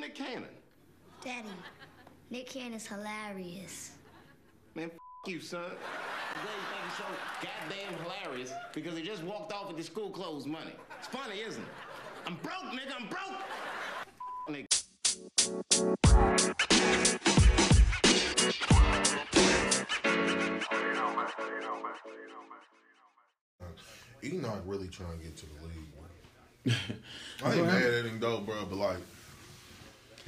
Nick Cannon? Daddy, Nick Cannon's hilarious. Man, f- you, son. Today you so goddamn hilarious because he just walked off with the school clothes money. It's funny, isn't it? I'm broke, nigga. I'm broke. Nigga. Enoch really trying to get to the league. I ain't mad at him though, bro, but like,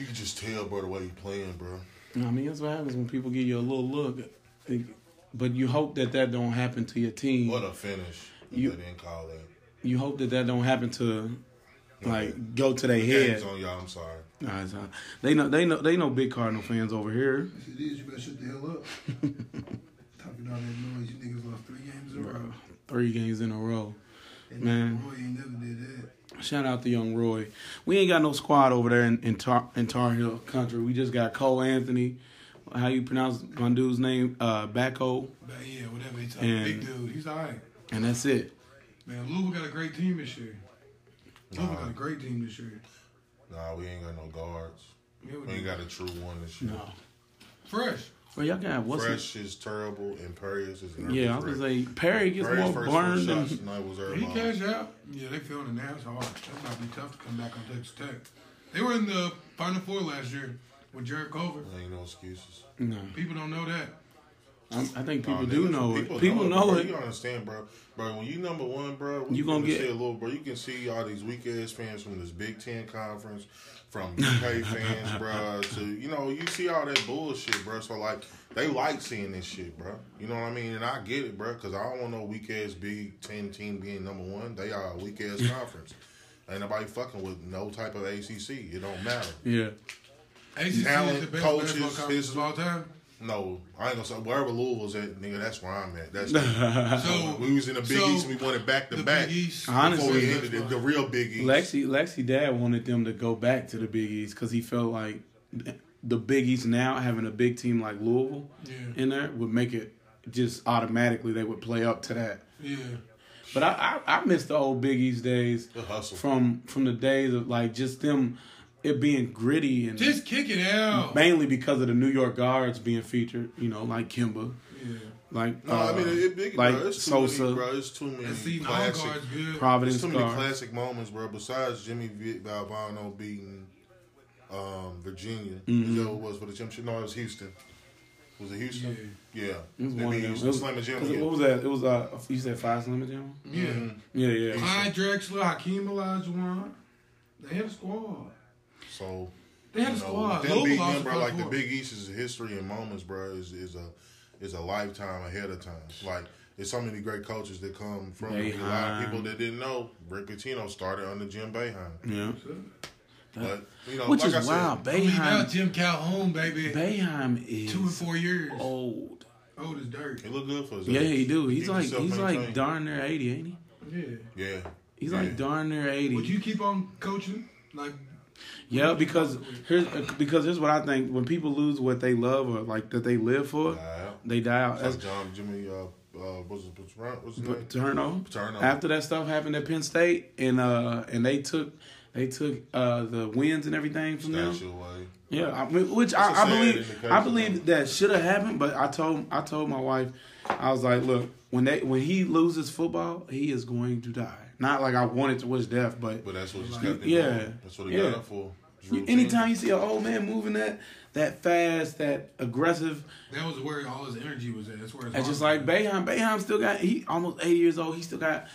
you can just tell, bro, the way he playing, bro. I mean, that's what happens when people give you a little look. But you hope that that don't happen to your team. What a finish! You- they didn't call that. You hope that that don't happen to, like, go to their The head. game's on y'all. I'm sorry. Nah, it's not. They know, they know, they know. Big Cardinal fans over here. If it is, you better shut the hell up. Talking all that noise, you niggas lost three games in a row. Three games in a row. And Man. Roy ain't never did that. Shout out to young Roy. We ain't got no squad over there in, in Tar in Tar Heel country. We just got Cole Anthony. How you pronounce my dude's name? Uh, Backo, yeah, whatever he talk. And- Big dude, he's all right. and that's it. Man, Louisville got a great team this year. Louisville got a great team this year. Nah, we ain't got no guards. Yeah, we We ain't got a true one this year. No. Fresh. Well, y'all got what's Fresh is terrible, and Perius is nervous. Yeah, I was gonna say Perry gets Perry's more first four burned shots than tonight was He Irvine. cashed out. Yeah, they feeling it now. It's hard. That might be tough to come back on Texas Tech. They were in the Final Four last year with Jarrett Culver. Ain't no excuses. no. People don't know that. I, I think people Nah, do niggas- know it. People know bro. it. You understand, bro? Bro, when you number one, bro, You gonna get- see a little, bro. You can see all these weak ass fans from this Big Ten conference, from UK fans, bro. To you know, you see all that bullshit, bro. So like, they like seeing this shit, bro. You know what I mean? And I get it, bro, because I don't want no weak ass Big Ten team being number one. They are a weak ass conference. Ain't nobody fucking with no type of ACC. It don't matter. Yeah. ACC Talent, is the best coaches, basketball conference of all time. No, I ain't gonna say wherever Louisville's at, nigga. That's where I'm at. That's So we was in the Big so East and we won it back to back. Honestly, before we ended the, the real Big East. Lexi, Lexi dad wanted them to go back to the Big East because he felt like the Big East now having a big team like Louisville Yeah. in there would make it just automatically they would play up to that. Yeah. But I, I, I miss the old Big East days The hustle. from from the days of like just them it being gritty and Just kick it out. mainly because of the New York guards being featured. You know, like Kemba, Yeah. like no, I uh, mean it big, like bro. It's too Sosa, many, bro. It's too many And see, all classic. guards good. Providence There's too many guards. classic moments, bro. Besides Jimmy V- Valvano beating um, Virginia, Mm-hmm. is that what it was for the championship? No, it was Houston. Was it Houston? Yeah, It was one of them. Houston It was, Slam and Jim cause it- again. what was that? It was uh, you said Phi Slama Jama. Yeah. Yeah, yeah. Clyde Drexler, Hakeem Olajuwon. They had a squad. So They had a you know, squad. them beating them, bro, like the Big East is history and moments, bro. Is is a is a lifetime ahead of time. Like there's so many great coaches that come from it. a lot of people that didn't know Rick Pitino started under Jim Boeheim. Yeah. But you know, Which like is I said, wild. I mean, Jim Calhoun, baby. Boeheim is Two and four years. old. Old as dirt. He look good for his Yeah, age. he do. He's Keep like himself he's like darn near eighty, ain't he? Yeah. Yeah, He's Yeah. like darn near eighty. Would you keep on coaching? Like, yeah, because here's because here's what I think. When people lose what they love or like that they live for, die they die out. That's That's John Jimmy. Uh, uh, what's his, what's his name? Paterno. Paterno. After that stuff happened at Penn State, and uh, and they took they took uh the wins and everything from them. Away. Yeah, I mean, which I, I believe. I believe that should have happened, but I told I told my wife, I was like, look, when they when he loses football, he is going to die. Not like I wanted to wish death, but But that's what he's kept him Yeah. going. That's what he Yeah. got up for. His routine. anytime you see an old man moving that that fast, that aggressive, that was where all his energy was at. That's where it's just like was. Boeheim. Boeheim still got he almost eighty years old. He still got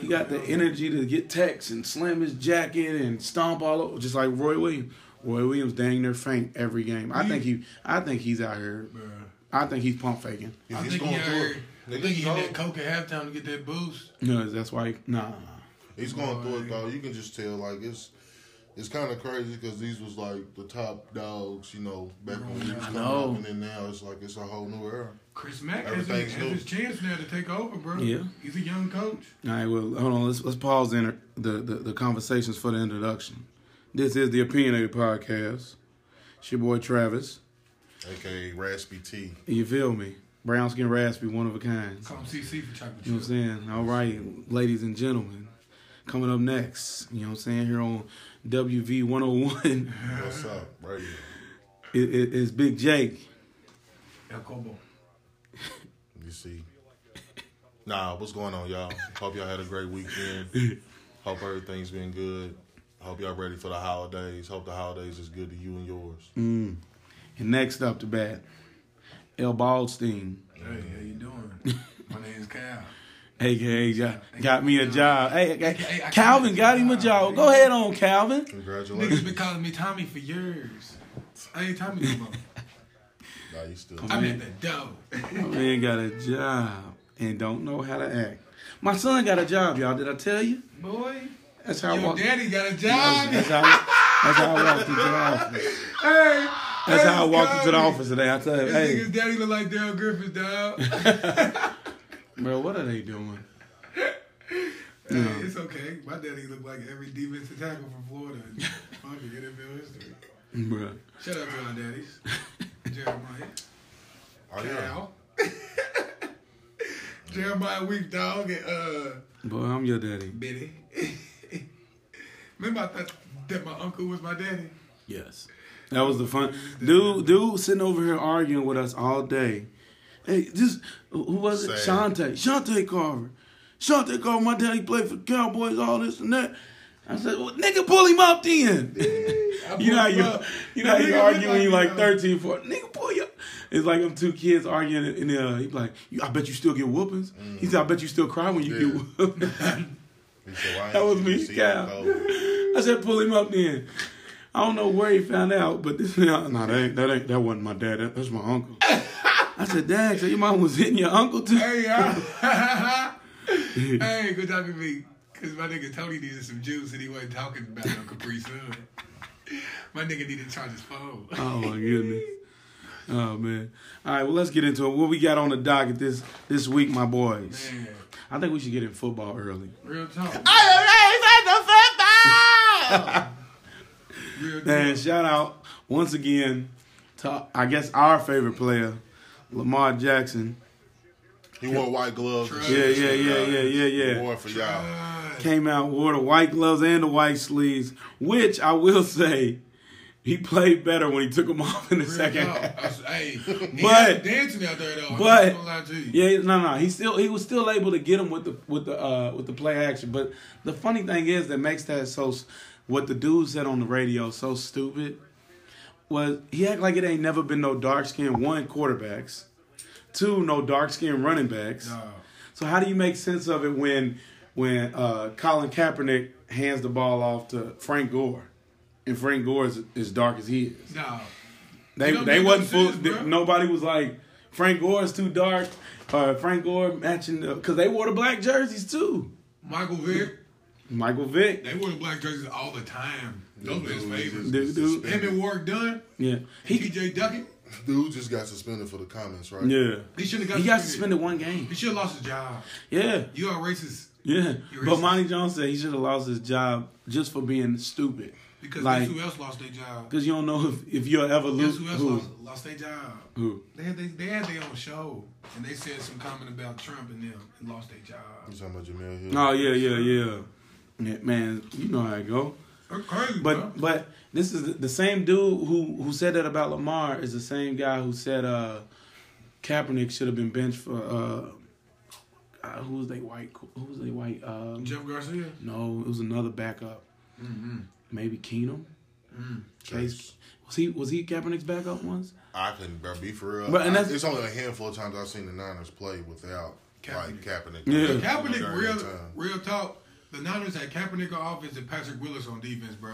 he got the energy to get texts and slam his jacket and stomp all over, just like Roy Williams. Roy Williams dang near faint every game. I think he I think he's out here. Bruh. I think he's pump faking. He's, I he's think he going had, through it. I think he he's hit old. that coke at halftime to get that boost. No, that's why. He, nah, He's going through it though. You can just tell like it's it's kind of crazy because these was like the top dogs, you know, back when oh, we was coming up, and then now it's like it's a whole new era. Chris Mack has, his, has his chance now to take over, bro. Yeah. He's a young coach. All right, well, hold on. Let's let's pause the, inter- the the the conversations for the introduction. This is the Opinionated Podcast. It's your boy Travis. aka Raspy T. You feel me? Brown skin raspy, one of a kind. Call him CC for chocolate You know what I'm saying? All right, ladies and gentlemen, coming up next. You know what I'm saying? Here on WV 101 What's up, radio? it, it, it's Big Jake. El Cobo. You see. Nah, what's going on, y'all? Hope y'all had a great weekend. Hope everything's been good. Hope y'all ready for the holidays. Hope the holidays is good to you and yours. Mm. And next up to bat, El Baldstein, Hey, how you doing? My name is Cal. Aka got, got me a job. Hey, hey, Hey, Calvin got got him a job. job. Go ahead on, Calvin. Congratulations. Niggas Congratulations. been calling me Tommy for years. I ain't Tommy no more. nah, you still. I'm at the dough. My man got a job and don't know how to act. My son got a job, y'all. Did I tell you? Boy, That's how I your walked. daddy got a job. that's how. That's how I walked into the office. Hey, That's hey, how I walked into the office today. I tell you, This hey, nigga's daddy look like Daryl Griffith, dog. bro, what are they doing? Hey, it's okay. My daddy look like every defensive tackle from Florida. Fucking NFL history. Bro, Shout out to our daddies. Jeremiah. Oh, yeah. Cal. Jeremiah Weak Dog and uh boy, I'm your daddy. Betty. Remember I thought that my uncle was my daddy? Yes. That was the fun. Dude, dude sitting over here arguing with us all day. Hey, just, who was it? Sad. Shante. Shante Carver. Shante Carver, my daddy played for the Cowboys, all this and that. I said, well, nigga, pull him up then. You know how you, up. you know how you nigga argue look when you like, uh, 13, 14. Nigga, pull you up. It's like them two kids arguing and uh, he be like, "You- I bet you still get whoopings. He said, I bet you still cry when you Yeah. get whooped. He said, Why That was me, Cal. I said, pull him up then. I don't know where he found out, but this no, that ain't that ain't that wasn't my dad. That, that's my uncle. I said, Dad, so your mom was hitting your uncle too? Hey, I, hey, good talking to me. Cause my nigga Tony needed some juice and he wasn't talking about no Capri Sun. My nigga needed to charge his phone. Oh my goodness. Oh man. All right, well let's get into it. What we got on the docket this this week, my boys? Man, I think we should get in football early. real talk. Real talk. And shout out once again to I guess our favorite player, Lamar Jackson. He wore white gloves. Yeah, yeah, yeah, yeah, yeah, yeah. He wore it for y'all. Came out wore the white gloves and the white sleeves, which I will say he played better when he took them off in the Real second talk. half. I s- Hey, he But- dancing out there though. But- not gonna lie to you. Yeah, no, no, he still he was still able to get him with the with the uh with the play action. But the funny thing is that makes that so what the dude said on the radio so stupid was he act like it ain't never been no dark skinned one quarterbacks, two no dark skinned running backs. No. So how do you make sense of it when when uh, Colin Kaepernick hands the ball off to Frank Gore, and Frank Gore is as dark as he is? No. They they wasn't full. nobody was like Frank Gore is too dark. Uh, Frank Gore matching the because they wore the black jerseys too. Michael Vick, Michael Vick, they wore the black jerseys all the time. Those were his Dude, favorites. dude, dude, Him and Warwick Dunn, yeah, he TJ Duckett, Dude just got suspended for the comments, right? yeah he should have got he got suspended. suspended one game. He should have lost his job. Yeah, You are racist yeah. You're But racist. Monty Jones said he should have lost his job just for being stupid. because Like- guess who else lost their job? Because you don't know if, if you'll ever lose. Guess who else Who? lost, lost their job? Who? They had they, they had their own show and they said some comment about Trump and them and lost their job. You talking about Jemele Hill? Oh yeah, yeah, yeah. Yeah, Man, you know how it go. That's crazy, bro. But but this is the, the same dude who who said that about Lamar is the same guy who said uh Kaepernick should have been benched for uh, uh who was they white who was they white um Jeff Garcia. no it was another backup Mm-hmm. maybe Keenum Mm. Case was he was he Kaepernick's backup once I couldn't bro, be for real. But- and I- that's- it's only a handful of times I've seen the Niners play without like Kaepernick. Yeah. Kaepernick, real real talk. The Niners had Kaepernick on offense and Patrick Willis on defense, bro.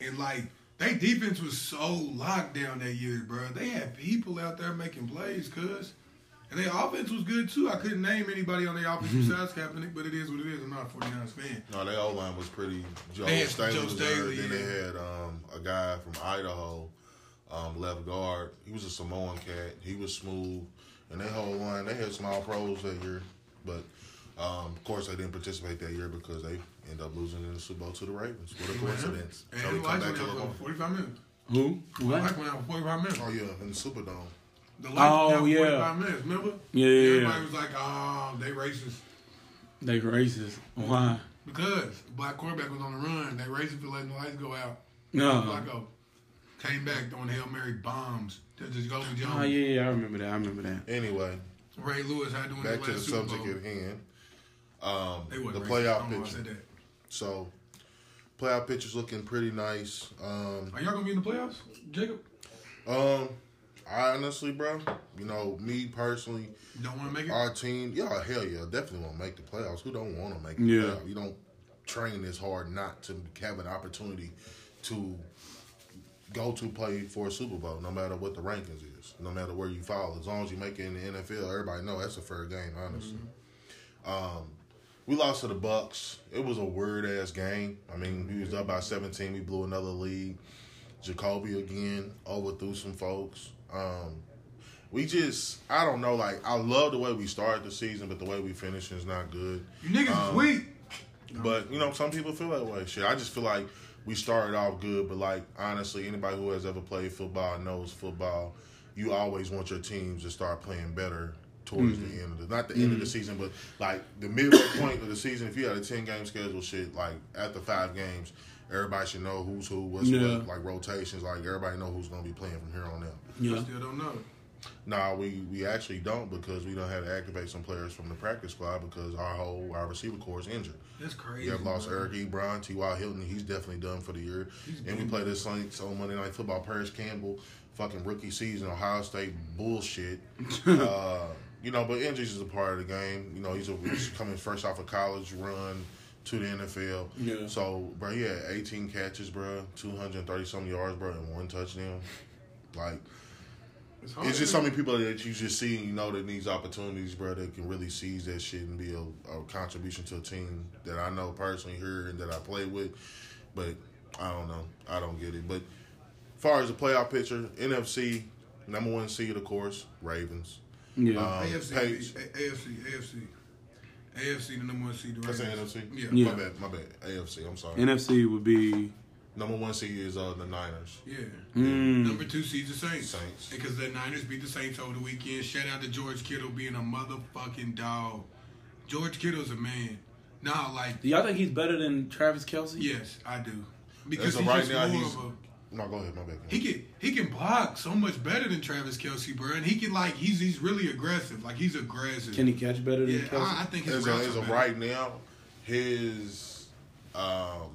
And like they defense was so locked down that year, bro. They had people out there making plays, cuz. And their offense was good too. I couldn't name anybody on their offense besides Kaepernick, but it is what it is. I'm not a 49ers fan. No, their O line was pretty. Joe They had Staley Joe was Staley, there. Then they had um, a guy from Idaho, um, left guard. He was a Samoan cat. He was smooth, and their whole line. They had some All Pros that year, but um, of course they didn't participate that year because they ended up losing in the Super Bowl to the Ravens. What a coincidence! And So we come lights back to out Lamar. for 45 minutes. who The what lights went out for 45 minutes. Oh yeah, in the Superdome. The lights Oh, went out for yeah. 45 minutes, remember? Yeah, yeah, yeah. Everybody was like, oh, they racist. they racist why Because black quarterback was on the run. They racing for letting the lights go out. No. Flacco came back throwing Hail Mary bombs to just go to Jones. Oh yeah, yeah, I remember that. I remember that. Anyway, Ray Lewis had doing back his to the Super subject Bowl. at hand. Um, the wasn't racist. I playoff don't know why I picture. So, playoff picture's looking pretty nice. Um, Are y'all gonna be in the playoffs, Jacob? um, I honestly, bro, you know, me personally, You don't want to make it. our team, yeah, hell yeah, definitely want to make the playoffs. Who don't want to make the Yeah. playoffs? You don't train this hard not to have an opportunity to go to play for a Super Bowl, no matter what the rankings is, no matter where you fall. As long as you make it in the NFL, everybody know that's a fair game, honestly. Um, we lost to the Bucs. It was a weird ass game. I mean, we was up by 17. We blew another lead. Jacoby again overthrew some folks. Um, we just, I don't know. Like, I love the way we started the season, but the way we finished is not good. You niggas Um, is weak. But you know, some people feel that way. Shit, I just feel like we started off good, but like honestly, anybody who has ever played football knows football. You always want your teams to start playing better towards the end of the not the end of the season, but like the midway point of the season. If you had a ten game schedule, shit, like after five games, everybody should know who's who, what's Yeah. what, like rotations. Like everybody know who's gonna be playing from here on out. Yeah. Still don't know. Nah, we we actually don't because we don't have to activate some players from the practice squad because our whole our receiver corps is injured. That's crazy. We have lost bro. Eric Ebron, T.Y. Hilton. He's definitely done for the year. and we play this Saints on Monday Night Football. Parris Campbell, fucking rookie season, Ohio State bullshit. uh, you know, but injuries is a part of the game. You know, he's, a, he's coming first off a college run to the NFL. Yeah. So, bro, he had 18 catches, bro, 230 some yards, bro, and one touchdown. Like, It's, it's just so many people that you just see, and you know, that needs opportunities, bro, that can really seize that shit and be a, a contribution to a team that I know personally here and that I play with. But I don't know. I don't get it. But as far as the playoff picture, NFC, number one seed, of course, Ravens. Yeah. Um, AFC, Pace- A- AFC, AFC, AFC, the number one seed. That's the NFC? Yeah. Yeah. My bad. My bad. AFC. I'm sorry. NFC would be number one seed is uh, the Niners. Yeah. mm, Number two seed's the Saints. Saints. Because the Niners beat the Saints over the weekend. Shout out to George Kittle being a motherfucking dog. George Kittle's a man. Now, like, Do y'all think he's better than Travis Kelce? yes, I do. Because As of he's right just now, more he's. Of a. No, go ahead. My bad. He can he can block so much better than Travis Kelce, bro. And he can like he's he's really aggressive. Like he's aggressive. Can he catch better than yeah, Kelce? I, I think his as of, routes as are right now, his, um,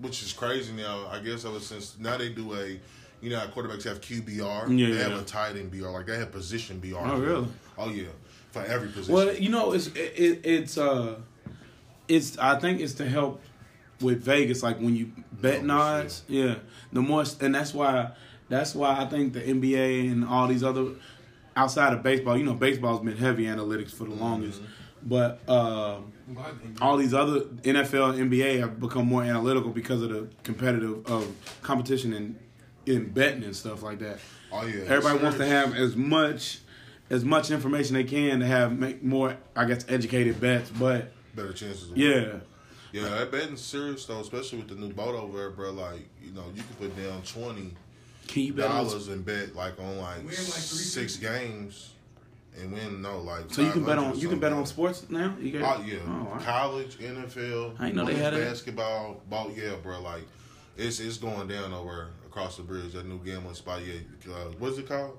which is crazy now. I guess ever since now they do a, you know, how quarterbacks have QBR. Yeah. they have a tight end BR. Like they have position BR. Oh, really? Oh yeah, for every position. Well, you know, it's it, it, it's uh, it's I think it's to help with Vegas. Like when you bet Oh, odds, yeah, the more, and that's why that's why I think the NBA and all these other outside of baseball, you know, baseball's been heavy analytics for the longest, but um, I'm all these other NFL, and NBA have become more analytical because of the competitive of competition and in betting and stuff like that. oh yeah, Everybody wants to have as much as much information they can to have make more, I guess, educated bets. But better chances. Of yeah, yeah, that betting's serious though, especially with the new boat over there, bro. Like you know, you can put down twenty can you dollars and bet like on like, Win, like, three six games and win no like. So you can bet on you can bet on sports now. You Oh got, yeah, Oh, wow. college, NFL, I know they women's had it. basketball, ball. Yeah, bro. Like it's it's going down over across the bridge. That new gambling spot. Yeah, uh, what's it called?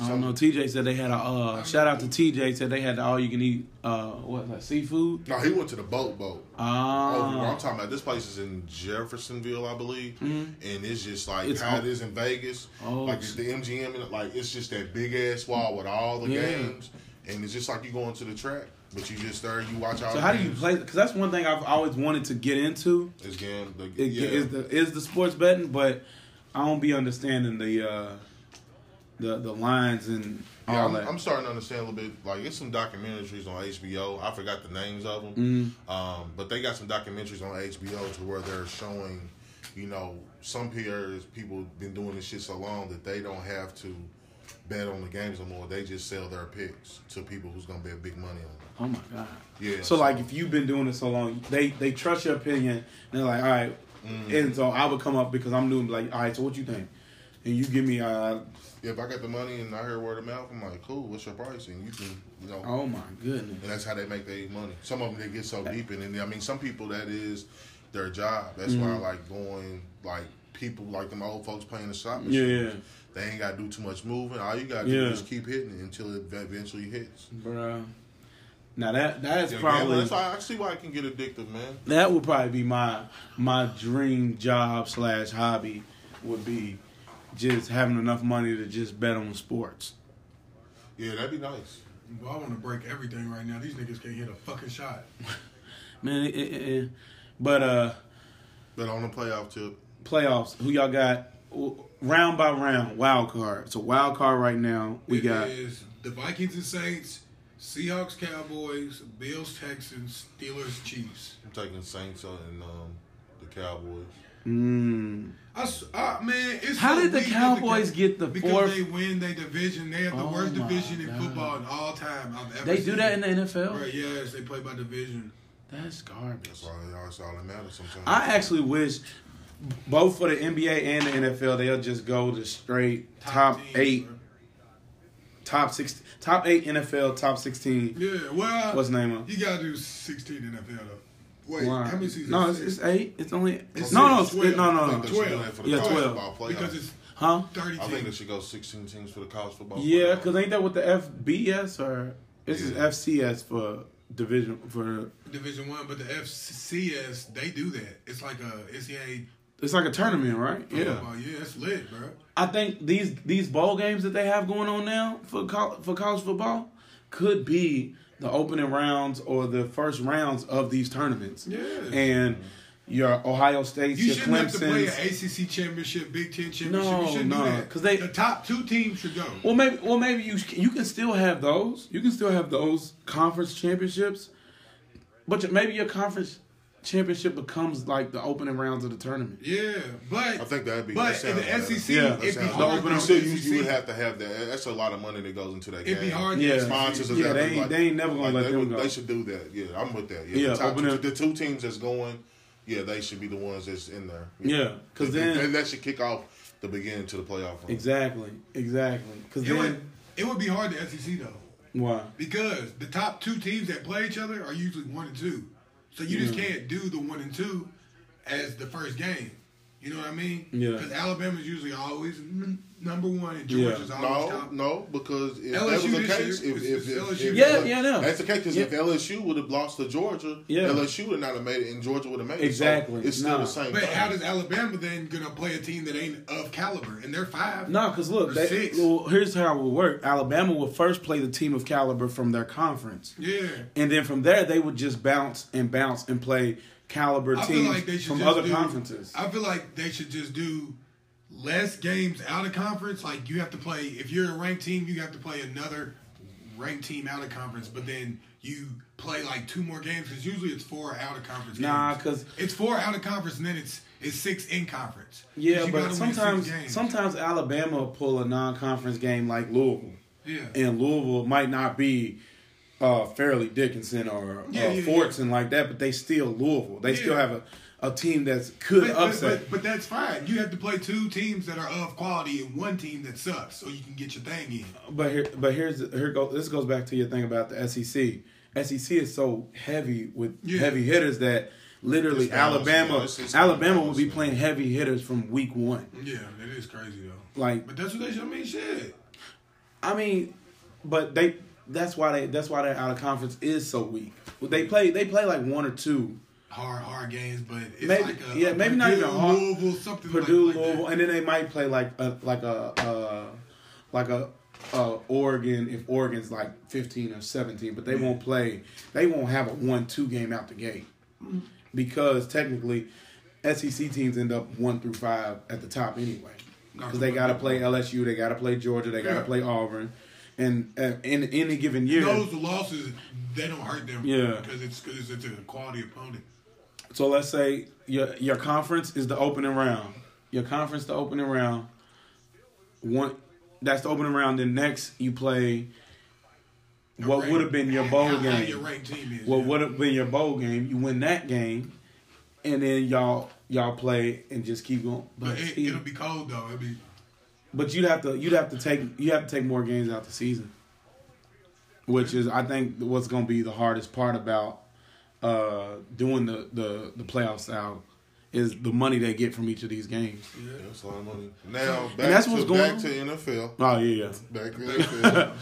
I don't know. TJ said they had a uh, shout out to TJ. Said they had the all you can eat uh, what like seafood. No, he went to the boat boat. Oh, I'm talking about this place is in Jeffersonville, I believe, and it's just like Mm-hmm. It's how it is in Vegas. Oh, like it's the MGM, and like it's just that big ass wall with all the Yeah. games, and it's just like you going to the track, but you just there, you watch all. so how do you play? Because that's one thing I've always wanted to get into. It's game. The, It, yeah. Is the is the sports betting, but I don't be understanding the uh, the the lines and all I'm, that. I'm starting to understand a little bit. Like, it's some documentaries on HBO. I forgot the names of them, Mm-hmm. um, but they got some documentaries on HBO to where they're showing, you know, some peers people been doing this shit so long that they don't have to bet on the games anymore. They just sell their picks to people who's gonna bet big money on them. oh my god. Yeah. So like if you've been doing it so long, they they trust your opinion and they're like, all right. Mm-hmm. And so I would come up because I'm doing like, all right, so what you think? and you give me uh Yeah, if I got the money and I hear word of mouth, I'm like, cool. What's your price? And you can, you know, oh my goodness. and that's how they make their money. Some of them they get so deep in, and I mean, some people that is their job. That's why I Mm-hmm. like going like people like them old folks playing the slot Yeah, machine. yeah. They ain't got to do too much moving. All you got to Yeah. do is keep hitting it until it eventually hits. Bro. Now that that's Yeah, probably that's why I see why it can get addictive, man. that would probably be my my dream job slash hobby would be just having enough money to just bet on sports. Yeah, that'd be nice. Well, I want to break everything right now. These niggas can't hit a fucking shot. Man, it, it, it, but uh But on the playoff tip, playoffs, who y'all got round by round, wild card. It's a wild card right now. We It got is the Vikings and Saints, Seahawks, Cowboys, Bills, Texans, Steelers, Chiefs. I'm taking Saints and um, the Cowboys. mm, I, s- uh, man, it's How so did the Cowboys Cow- get the because fourth- they win their division. They have the Oh worst my division in God. football in all time. I've ever they seen. do that in the NFL. Right, yes, they play by division. That's garbage. That's all, that's all that matters sometimes. I actually wish both for the NBA and the NFL they'll just go to straight top, teams, eight, bro. top six, top eight NFL, top sixteen. Yeah, well, What's the name of? you gotta do 16 NFL though. Wait, Why? how many seasons? No, it's, it's eight. It's only It's no, no, six, it's, no, I no, no. they should do 12. that Yeah, 12. because it's Huh? 30 I think they should go 16 teams for the college football. Yeah, because ain't that what the FBS or this is FCS for division for? Division One, but the FCS they do that. It's like a NCAA It's like a tournament, right? Yeah. football. Yeah, it's lit, bro. I think these these bowl games that they have going on now for col- for college football could be the opening rounds or the first rounds of these tournaments. Yeah. And your Ohio State, You your shouldn't have to play an ACC championship, Big Ten championship. No, you shouldn't no, do that 'cause they- the top two teams should go. Well, maybe well maybe you you can still have those. You can still have those conference championships, but maybe your conference championship becomes like the opening rounds of the tournament. Yeah, but I think that'd be. But that in the better. SEC, Yeah. It'd be hard. better. opening You still, the you, SEC. you would have to have that. That's a lot of money that goes into that It'd be hard. Yeah. Sponsors, Yeah, that they like- they ain't never gonna like, let they, them would- go. They should do that. Yeah, I'm with that. Yeah, Yeah, the, top two, the two teams that's going. Yeah, they should be the ones that's in there. Yeah, 'cause That- then- that, that should kick off the beginning to the playoff. run. Exactly, exactly. Because It would, it would be hard to SEC though, why? because the top two teams that play each other are usually one and two. So you just can't do the one and two as the first game. You know what I mean? Yeah. Because Alabama's usually always n- number one, and Yeah. Georgia's always No, top. no, because if LSU that was the case, year, if, it's- if, if, LSU. if Yeah, yeah, no. that's the case. Because if LSU would have lost to Georgia, Yeah. LSU would not have made it, and Georgia would have made it. Exactly. So it's still No. the same. But thing. how does Alabama then gonna play a team that ain't of caliber? And they're five. No, because look, they, six. well, here's how it will work. Alabama will first play the team of caliber from their conference, Yeah. and then from there they would just bounce and bounce and play caliber I feel teams like they should from just other do, conferences. I feel like they should just do less games out of conference. Like you have to play if you're a ranked team, you have to play another ranked team out of conference, but then you play like two more games because usually it's four out of conference. Nah, because it's four out of conference and then it's it's six in conference. yeah, but gotta win six sometimes sometimes Alabama pull a non-conference game like Louisville, yeah. and Louisville might not be uh, Fairleigh Dickinson or Yeah, uh, yeah, Fortson like that, but they still Louisville. They still have a, a team that's could But, but, upset. but, but that's fine. You have to play two teams that are of quality and one team that sucks, so you can get your thing in. But here, but here's here go. This goes back to your thing about the SEC. SEC is so heavy with Yeah. heavy hitters that literally It's Alabama, yeah, it's- it's Alabama will be playing heavy hitters from week one. Yeah, it is crazy though. Like But that's what they should. I mean, shit. I mean, but they that's why they that's why their out of conference is so weak. They play they play like one or two. Hard, hard games, but it's Maybe- like a, yeah, a maybe not Purdue, even hard. Louisville, something Purdue, like, like Louisville, that. and then they might play like a like a uh, like a uh, Oregon if Oregon's like fifteen or seventeen, but they won't play. They won't have a one-two game out the gate because technically SEC teams end up one through five at the top anyway because they got to play LSU, they got to play Georgia, they got to Yeah. play Auburn, and uh, in any given year. Those losses, they don't hurt them. Yeah. because it's because it's a quality opponent. So let's say your your conference is the opening round. Your conference the opening round. One that's the opening round. Then next you play what would have been your bowl how, How game. your is. What yeah. would have been your bowl game. You win that game, and then y'all y'all play and just keep going. But But it, it'll be cold though. It'll be but you'd have to you'd have to take you have to take more games out the season, which is I think what's going to be the hardest part about uh, doing the the the playoff style is the money they get from each of these games. Yeah, that's a lot of money. Now back that's to what's going back on. to NFL. Oh yeah, yeah. Back to NFL.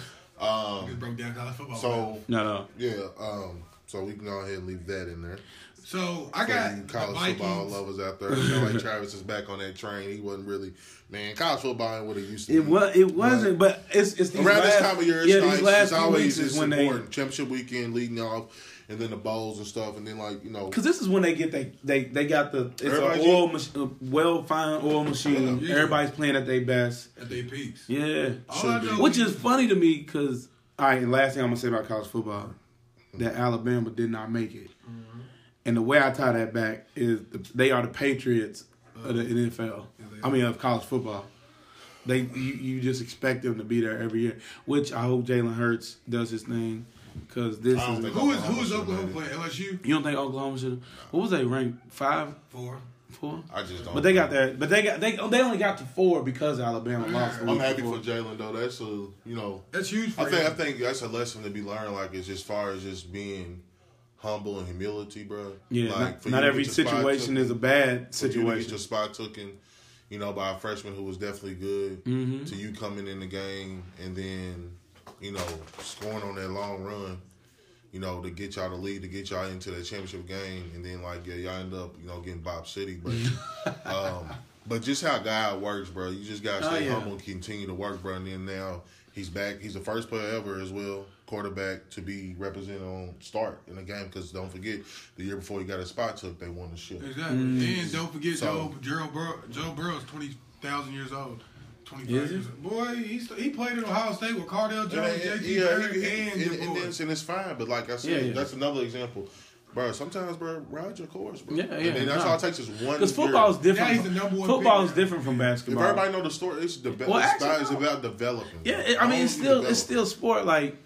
um, Just broke down college football. so No, no. yeah, um, so we can go ahead and leave that in there. so I For got you the college football lovers out there. You know, like Travis is back on that train. He wasn't really man. College football ain't what it used to. It be. was it wasn't, but it's it's these Around last, this time of year, it's yeah, nice. these last it's always it's when they important. Championship weekend leading off, and then the bowls and stuff, and then like you know, Because this is when they get they they they got the it's Everybody an oil mach- a well fine oil machine. Yeah. Everybody's playing at their best. at their peaks. Yeah, All I Should be. know which is funny to me because all right. Last thing I'm gonna say about college football, that Alabama did not make it, mm-hmm. and the way I tie that back is the, they are the Patriots of the NFL. I mean of college football. They you, you just expect them to be there every year, which I hope Jalen Hurts does his thing because this is. who is Oklahoma who is Oklahoma playing? LSU You don't think Oklahoma should? What was they ranked five, four. four? I just don't. But they got that. But they got they they only got to four because Alabama lost. I'm happy before. for Jalen though. That's a you know. That's huge. For I think I think that's a lesson to be learned. Like it's as far as just being humble and humility, bro. Yeah, like, not, for not every get your spot situation took- is a bad for you to situation. your spot taken, you know, by a freshman who was definitely good, Mm-hmm. to you coming in the game and then, you know, scoring on that long run, you know, to get y'all to lead, to get y'all into that championship game, and then like yeah, y'all end up, you know, getting Bob City, but, um, but just how God works, bro. You just gotta Oh, stay yeah. humble and continue to work, bro. And then now he's back. He's the first player ever as well, quarterback to be represented on start in a game. Because don't forget, the year before he got his spot took, they won the shit. Exactly. Mm. And don't forget So- Joe Joe Burrow, Joe Burrow's twenty thousand years old. Twenty Is five he? years old. Boy, he st- he played at Ohio State with Cardale Jones, Yeah, JT yeah, Barrett, he- he- and and, your and, it's, and it's fine. But like I said, Yeah, yeah. that's another example, bro. Sometimes, bro, ride your course, bro. Yeah, And yeah, then that's no. all it takes is one. Because football is different. Now he's from- the number one football is different from basketball. If basketball. everybody know the story, it's the Well, it's, actually, about, it's no. about developing. Yeah, it- I mean, it's still developing. it's still sport. Like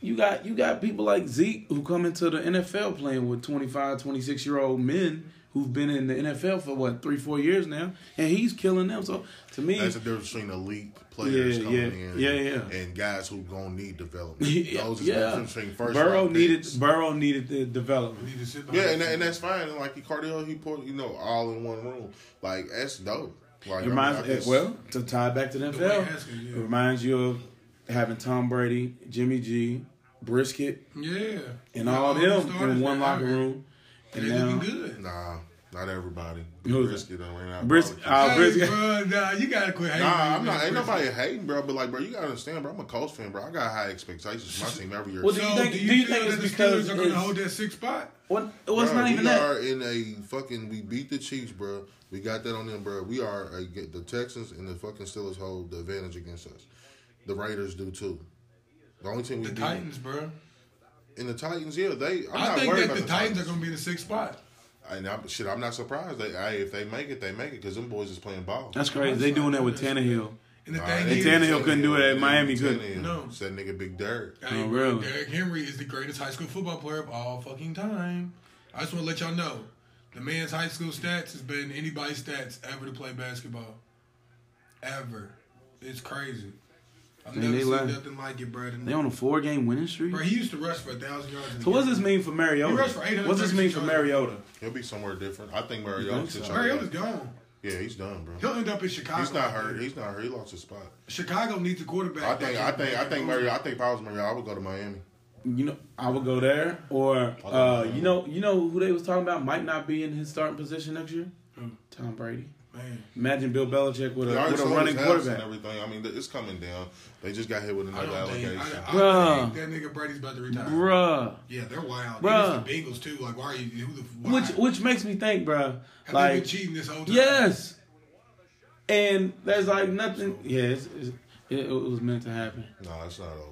you got you got people like Zeke who come into the NFL playing with 25, 26 year old men who've been in the NFL for what three, four years now, and he's killing them. So to me, That's the difference between elite players Yeah, coming yeah, in, yeah, yeah. and guys who gonna need development. yeah, Those is the yeah. difference first Burrow needed picks. Burrow needed the development. need to sit. Yeah, and, that, and that's fine. And like Cardale, he put you know all in one room. Like that's dope. Like It reminds I mean, I guess- well to tie back to the Dwayne NFL. Haskins, yeah. It reminds you of having Tom Brady, Jimmy G, Brissett, yeah, and Yeah, all of them in one locker room. They And now looking good. Nah, not everybody. Who's Brisket done ran out. of Brisket- barbecue. uh, Hey, Brisket- bro, nah, you gotta quit hating. Nah, I'm not. Ain't man. nobody hating, bro. But like, bro, you gotta understand, bro. I'm a Colts fan, bro. I got high expectations for my team every year. Well, do So, you think- do do you, you feel think it's that the Steelers are going to hold that sixth spot? what? Well, it's Bro, not even we that. are in a fucking. We beat the Chiefs, bro. We got that on them, bro. We are a, the Texans and the fucking Steelers hold the advantage against us. The Raiders do too. The only team we do. The beat Titans, bro. And the Titans, yeah, they. I'm I not think that about the Titans are going to be in the sixth spot. And I'm, shit, I'm not surprised. They, hey, if they make it, they make it because them boys is playing ball. That's crazy. They doing that with Tannehill. And the thing they- is, Tannehill couldn't do it at Miami, could- Tannehill. No. It's that nigga Big Derrick. Hey, Oh, really? Derrick Henry is the greatest high school football player of all fucking time. I just want to let y'all know, the man's high school stats has been anybody's stats ever to play basketball. Ever. It's crazy. I've Man, never they seen like- nothing like it, bro. They on a four game winning streak. Bro, he used to rush for a thousand yards. In So a what's this mean for Mariota? He rushed for 800 What's this mean for yards. Mariota? He'll be somewhere different. I think You Mariota think so? try Mariota's to- gone. Yeah, he's done, bro. He'll end up in Chicago. He's not hurt. He's not hurt. He lost his spot. Chicago needs a quarterback. I think. I think. I think Mariota. I think if I was Mariota, I would go to Miami. You know, I would go there. Or uh, you know, you know who they was talking about might not be in his starting position next year. Who? Tom Brady. Man, Imagine Bill Belichick with a They with a running quarterback. and everything. I mean, it's coming down. They just got hit with another don't think. I, allegation. I Bruh. think that nigga Brady's about to retire. Bruh. Yeah, they're wild. Bruh. Bruh. the Bengals too. Like, why are you? Who the? Why? Which which makes me think, bruh. Have they been cheating this whole time? yes, and there's like nothing. Yeah, it's, it's, it, it was meant to happen. No, it's not over.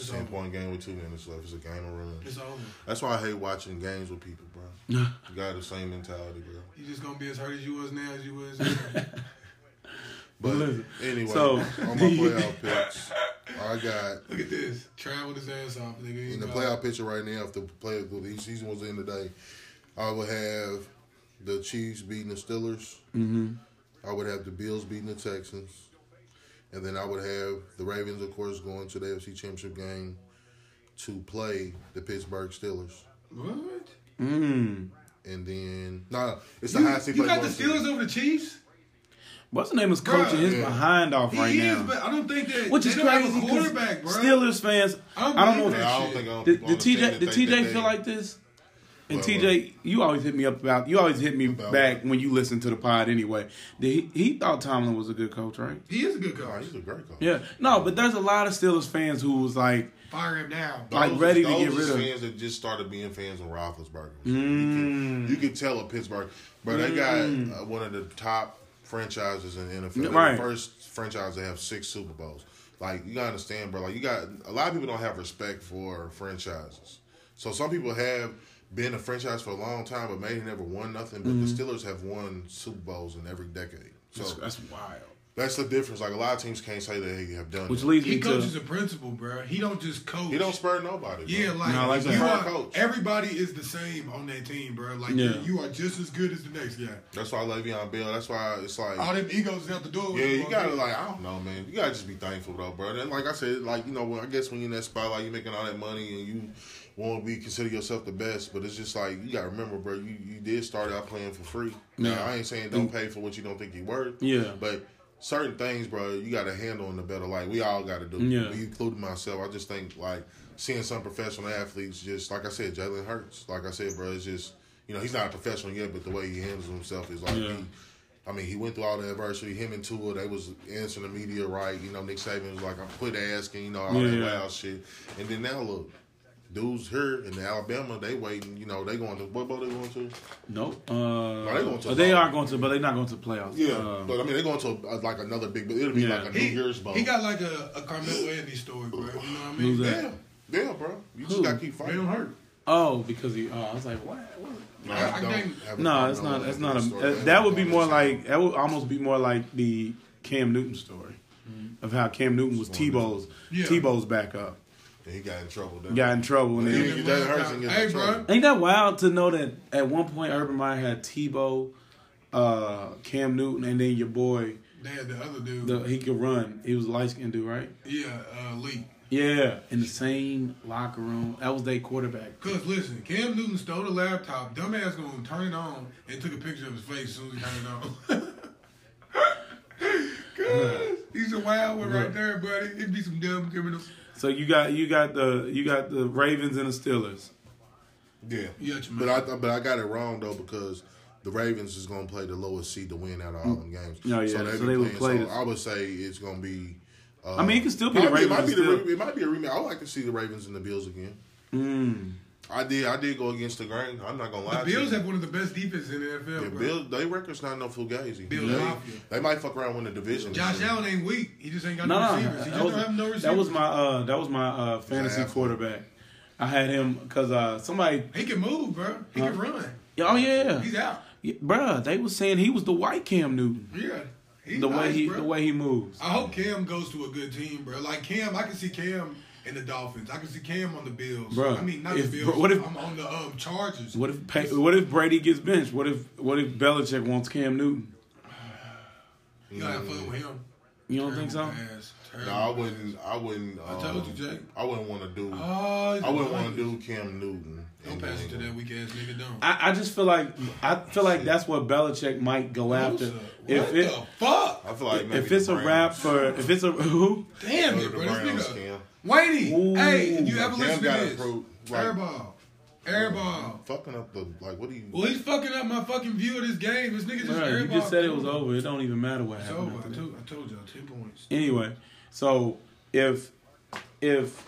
It's It's ten over. point game with two minutes left. It's a game of runs. It's over. That's why I hate watching games with people, bro. You got the same mentality, bro. You just gonna be as hurt as you was now as you was. But Listen, anyway, so- on my playoff picks, I got Look at this. Traveled his ass off, nigga. in the playoff picture right now. If the play if the season was in today, I would have the Chiefs beating the Steelers. Mm-hmm. I would have the Bills beating the Texans, and then I would have the Ravens, of course, going to the AFC Championship game to play the Pittsburgh Steelers, What? Mm. and then no, it's the You, highest they you got the Steelers season. over the Chiefs? What's the name is Bruh, coaching his yeah. behind off He right is, now? but I don't think that Which is crazy. quarterback, bro. Steelers fans, I don't I don't know. believe If, I don't think I'm, did, I'm did TJ saying did TJ feel they- like this? And Well, TJ, you always hit me up about. You always hit me back what? when you listen to the pod anyway. He, he thought Tomlin was a good coach, right? He is a good Oh, coach. he's a great coach. Yeah. No, but there's a lot of Steelers fans who was like, Fire him now. like, Those- ready to those get rid of- fans that just started being fans of Roethlisberger. Mm. You, can, you can tell a Pittsburgh, but they got uh, one of the top franchises in the NFL. Right. The first franchise to have six Super Bowls. Like you gotta understand, bro. Like you got a lot of people don't have respect for franchises. So some people have been a franchise for a long time, but maybe never won nothing. But the mm-hmm. Steelers have won Super Bowls in every decade. So that's, that's wild. that's the difference. Like a lot of teams can't say that they have done. Which that. leads He me coaches to a principal, bro. He don't just coach. he don't spur nobody. Bro. Yeah, like, No, like you are, Coach. everybody is the same on that team, bro. Like Yeah. you, you are just as good as the next guy. That's why I love Le'Veon Bell. That's why it's like All them egos out the door. Yeah, you gotta like I don't know, man. You gotta just be thankful though, bro. And like I said, like you know, I guess when you're in that spot, like you're making all that money and you want to be consider yourself the best, but it's just like you gotta remember, bro. You you did start out playing for free. Now, Yeah. I ain't saying don't pay for what you don't think you're worth. Yeah. but certain things, bro, you got to handle in the better. Like we all got to do. Yeah. Me, including myself. I just think like seeing some professional athletes, just like I said, Jalen Hurts. Like I said, bro, it's just you know he's not a professional yet, but the way he handles himself is like Yeah. he. I mean, he went through all the adversity. Him and Tua, they was answering the media right. You know, Nick Saban was like, "I'm quit asking," you know, all that Yeah. wild shit. And then now look, dudes here in Alabama, they waiting. You know, they going to what bowl they going to? Nope. Uh, they going to uh, they are going to, but they're not going to the playoffs. Yeah, Uh, but I mean, they're going to uh, like another big. But it'll be Yeah. like a New He, Year's bowl. he got like a, a Carmelo Anthony story, bro. You know what I mean? Who's that? yeah, yeah, bro. You just got to keep They fighting. don't hurt. oh, because he. Oh, I was like, what? what? No, I- I don't think- have a No, it's not. It's Anthony not a. story. uh, that would be more like that would almost be more like the Cam Newton story of how Cam Newton was Tebow's Yeah. Tebow's backup, And he got in trouble. Then. got in trouble, and Yeah, then you Jalen Hurts and get Hey, in bro. ain't that wild to know that at one point Urban Meyer had Tebow, uh, Cam Newton, and then your boy, They had the other dude. the, he could run. He was a light skinned dude, right? yeah, uh, Lee. Yeah, in the same locker room. That was their quarterback. Cause listen, Cam Newton stole the laptop. Dumbass gonna turn it on and took a picture of his face as soon as he turned it on. Cause he's a wild one right there, buddy. It'd be some dumb criminals. So you got you got the you got the Ravens and the Steelers. Yeah, You got your but. I but I got it wrong though because the Ravens is going to play the lowest seed to win out of all them games. Oh, yeah, they so be they would play So I would say it's going to be. Uh, I mean, it could still be the probably- It might be, the, it might be a rematch. I would like to see the Ravens and the Bills again. Mm. I did. I did go against the grain. I'm not gonna lie. the to Bills you. have one of the best defenses in the NFL, Yeah, bro. Bill, they record's not no fugazi. Bills they, they might fuck around and win the division. Josh this year. Allen ain't weak. He just ain't got No, no, no, receivers. He that just was, don't have no receivers. that was my uh, that was my uh, fantasy quarterback. I had him because uh, somebody. He can move, bro. He can run. Oh yeah, He's out. yeah, bruh. They was saying he was the white Cam Newton. Yeah. He's The way he bro. the way he moves. I hope Cam goes to a good team, bro. Like Cam, I can see Cam in the Dolphins. I can see Cam on the Bills. Bro, I mean, not if- the Bills. what if- I'm on the um, Chargers. What if Pa- what if Brady gets benched? What if what if Belichick wants Cam Newton? You gotta have fun with him. You don't think so? Ass. No, I wouldn't. I wouldn't. I Um, told you, Jake. I wouldn't want to do. Oh, I wouldn't want to do Cam Newton. Don't pass it to that weak ass nigga. Don't. I, I just feel like I feel like that's what Belichick might go after. What If the fuck? I feel like maybe if it's the a rap for if it's a who Damn Go it, to bro. the This nigga. Cam. Wayne, Ooh. hey, if you ever listen to this, improved, like- airball, airball. Fucking up the like. What do you? Well, he's fucking up my fucking view of this game. This nigga just Bruh, airball. you just said it was over. It don't even matter what It's happened. over. I that. told, I told y'all ten points. Anyway, so if if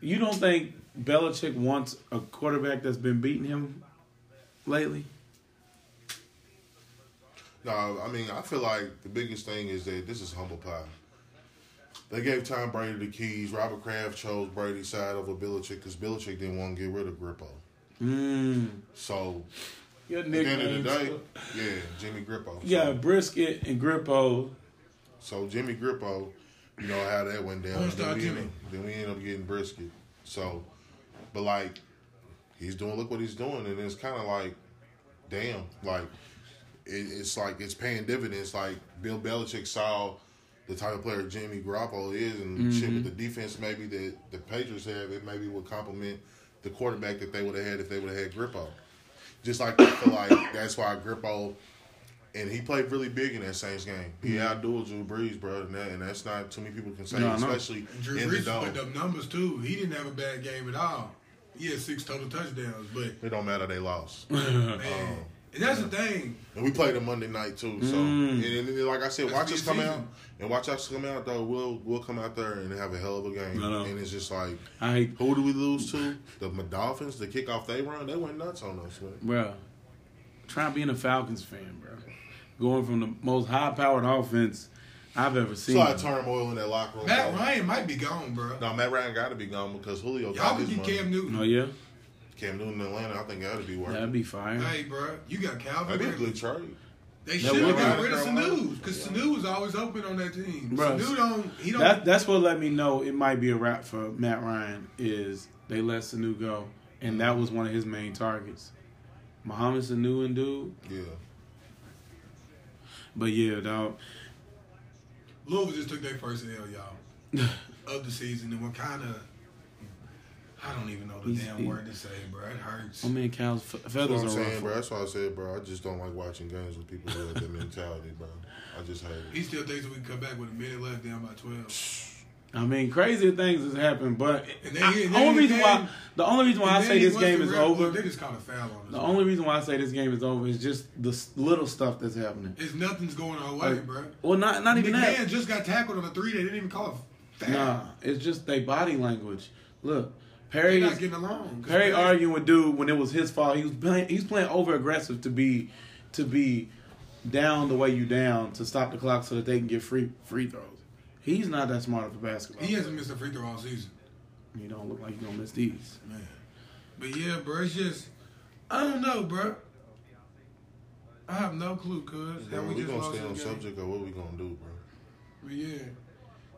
you don't think Belichick wants a quarterback that's been beating him lately, No, I mean I feel like the biggest thing is that this is humble pie. They gave Tom Brady the keys. Robert Kraft chose Brady's side over Belichick because Belichick didn't want to get rid of Grippo. mm, So your at the end of the day, yeah, Jimmy Grippo. Yeah, So, Brissett and Grippo. so Jimmy Grippo, you know how that went down. Then we, Jimmy. ended, then we ended up getting Brissett. So, but like, he's doing. Look what he's doing, and it's kind of like, damn, like it, it's like it's paying dividends. Like Bill Belichick saw the type of player Jimmy Garoppolo is and Mm-hmm. shit with the defense maybe that the Patriots have, it maybe would complement the quarterback that they would have had if they would have had Grippo. Just like I feel like that's why Grippo and he played really big in that Saints game. He outdueled Drew Brees, bro, and, that, and that's not too many people can say, Mm-hmm. No, especially Drew in the Brees dome. put up numbers too. He didn't have a bad game at all. He had six total touchdowns, but It don't matter, they lost. man, and that's the thing. And we played a Monday night too. So Mm. and, and, and like I said, That's watch us come mid-season. out and watch us come out though. We'll we'll come out there and have a hell of a game. I know. And it's just like I hate, who do we lose to? The Dolphins. The kickoff they run, they went nuts on us. Man. bro. Trying being a Falcons fan, bro. Going from the most high-powered offense I've ever It's seen. a lot of turmoil in that locker room. Matt. Ryan might be gone, bro. No, Matt Ryan got to be gone because Julio Y'all got could his get money. Cam Newton. oh yeah, Cam Newton in Atlanta, I think that'd be worth. that'd be fire. Hey, bro, you got Calvin. That'd be a good trade. They should have would got rid of Carolina. Sanu because Sanu was always open on that team. Bruh, Sanu don't. He don't. That that's what let me know it might be a wrap for Matt Ryan. Is they let Sanu go, and that was one of his main targets. Mohamed Sanu and dude, Yeah. but yeah, dog. Louisville just took their first L, y'all, of the season, and we're kind of. I don't even know the He's- damn he- word to say, bro. It hurts. My man Cal's fe- That's feathers what I'm are saying, bro. That's why I said, bro. I just don't like watching games with people who have that mentality, bro. I just hate it. He still thinks that we can come back with a minute left, down by twelve. I mean, crazy things has happened, but And I- the only reason why the only reason why I say this game is real- over. They just caught a foul on us. The only reason why I say this game is over is just the little stuff that's happening. It's nothing's going our way, Like, bro. Well, not not even that. McMahon just got tackled on a three. They didn't even call a foul. Nah, it's just they body language. Look, They're Perry not is getting along. 'Cause Perry Perry- arguing with dude when it was his fault. He was playing. He's playing over aggressive to be to be down the way you down to stop the clock so that they can get free free throws. He's not that smart of a basketball. He hasn't missed a free throw all season. He don't look like he's gonna miss these. Man. But yeah, bro, it's just I don't know, bro. I have no clue, cuz. Bro, Have we we just gonna lost stay on game? subject of what we gonna do, bro. But yeah.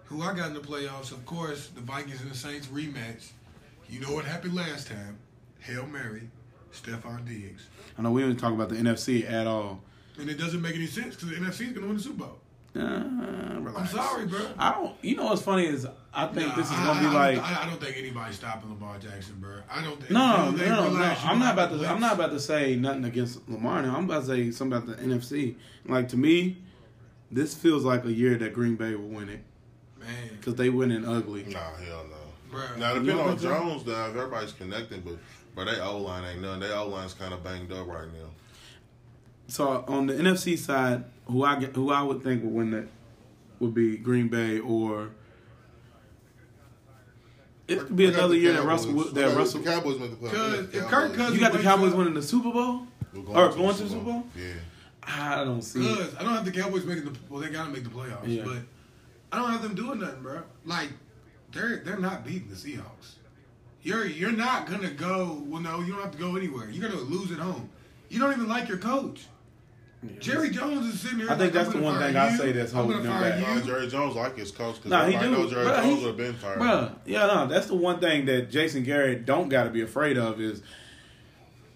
Who I got in the playoffs, of course, the Vikings and the Saints rematch. You know what happened last time. Hail Mary, Stefon Diggs. I know we didn't talk about the NFC at all. And it doesn't make any sense because the NFC is going to win the Super Bowl. Uh, I'm sorry, bro. I don't. You know what's funny is I think Nah, this is gonna be I, like. I, I don't think anybody's stopping Lamar Jackson, bro. I don't think. No, no, until no, they no, no. realize you I'm not about the to. I'm not about to say nothing against Lamar. Now I'm about to say something about the NFC. Like to me, this feels like a year that Green Bay will win it Man, because they win in ugly. Nah, hell no. Bro. Now depending don't on think? Jones, now if everybody's connected, but but they O line ain't none. They O line's kind of banged up right now. So on the NFC side, who I get, who I would think would win that would be Green Bay or. It could be another the year that Russell. would- I That got Russell. The Cowboys make the playoffs. I got Cause the if Kirk Cousins- You got the Cowboys winning the Super Bowl, We're or to going to the Super Bowl. Yeah. I don't see. it. I don't have the Cowboys making the well, they gotta make the playoffs, Yeah. but I don't have them doing nothing, bro. Like they're they're not beating the Seahawks. You're you're not gonna go. Well, no, you don't have to go anywhere. You're gonna lose at home. You don't even like your coach. Jerry Jones is sitting there. I think like, that's the one fire thing I say that's holding gonna them back. Nah. Jerry Jones like his coach because No, he I do. know Jerry Bruh, Jones would have been fired. Bruh, yeah, no, that's the one thing that Jason Garrett don't got to be afraid of is,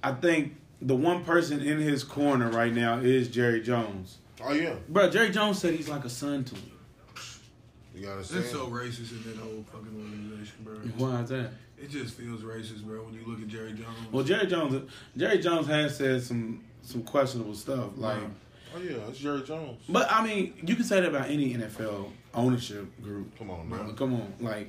I think the one person in his corner right now is Jerry Jones. Oh yeah, Bro, Jerry Jones said he's like a son to me. You understand? That's so racist in that whole fucking organization, bro. Why is that? It just feels racist, bro, when you look at Jerry Jones. Well, Jerry Jones, Jerry Jones has said some some questionable stuff. Like, oh yeah, it's Jerry Jones. but I mean, you can say that about any NFL ownership group. Come on, man. Come on, like,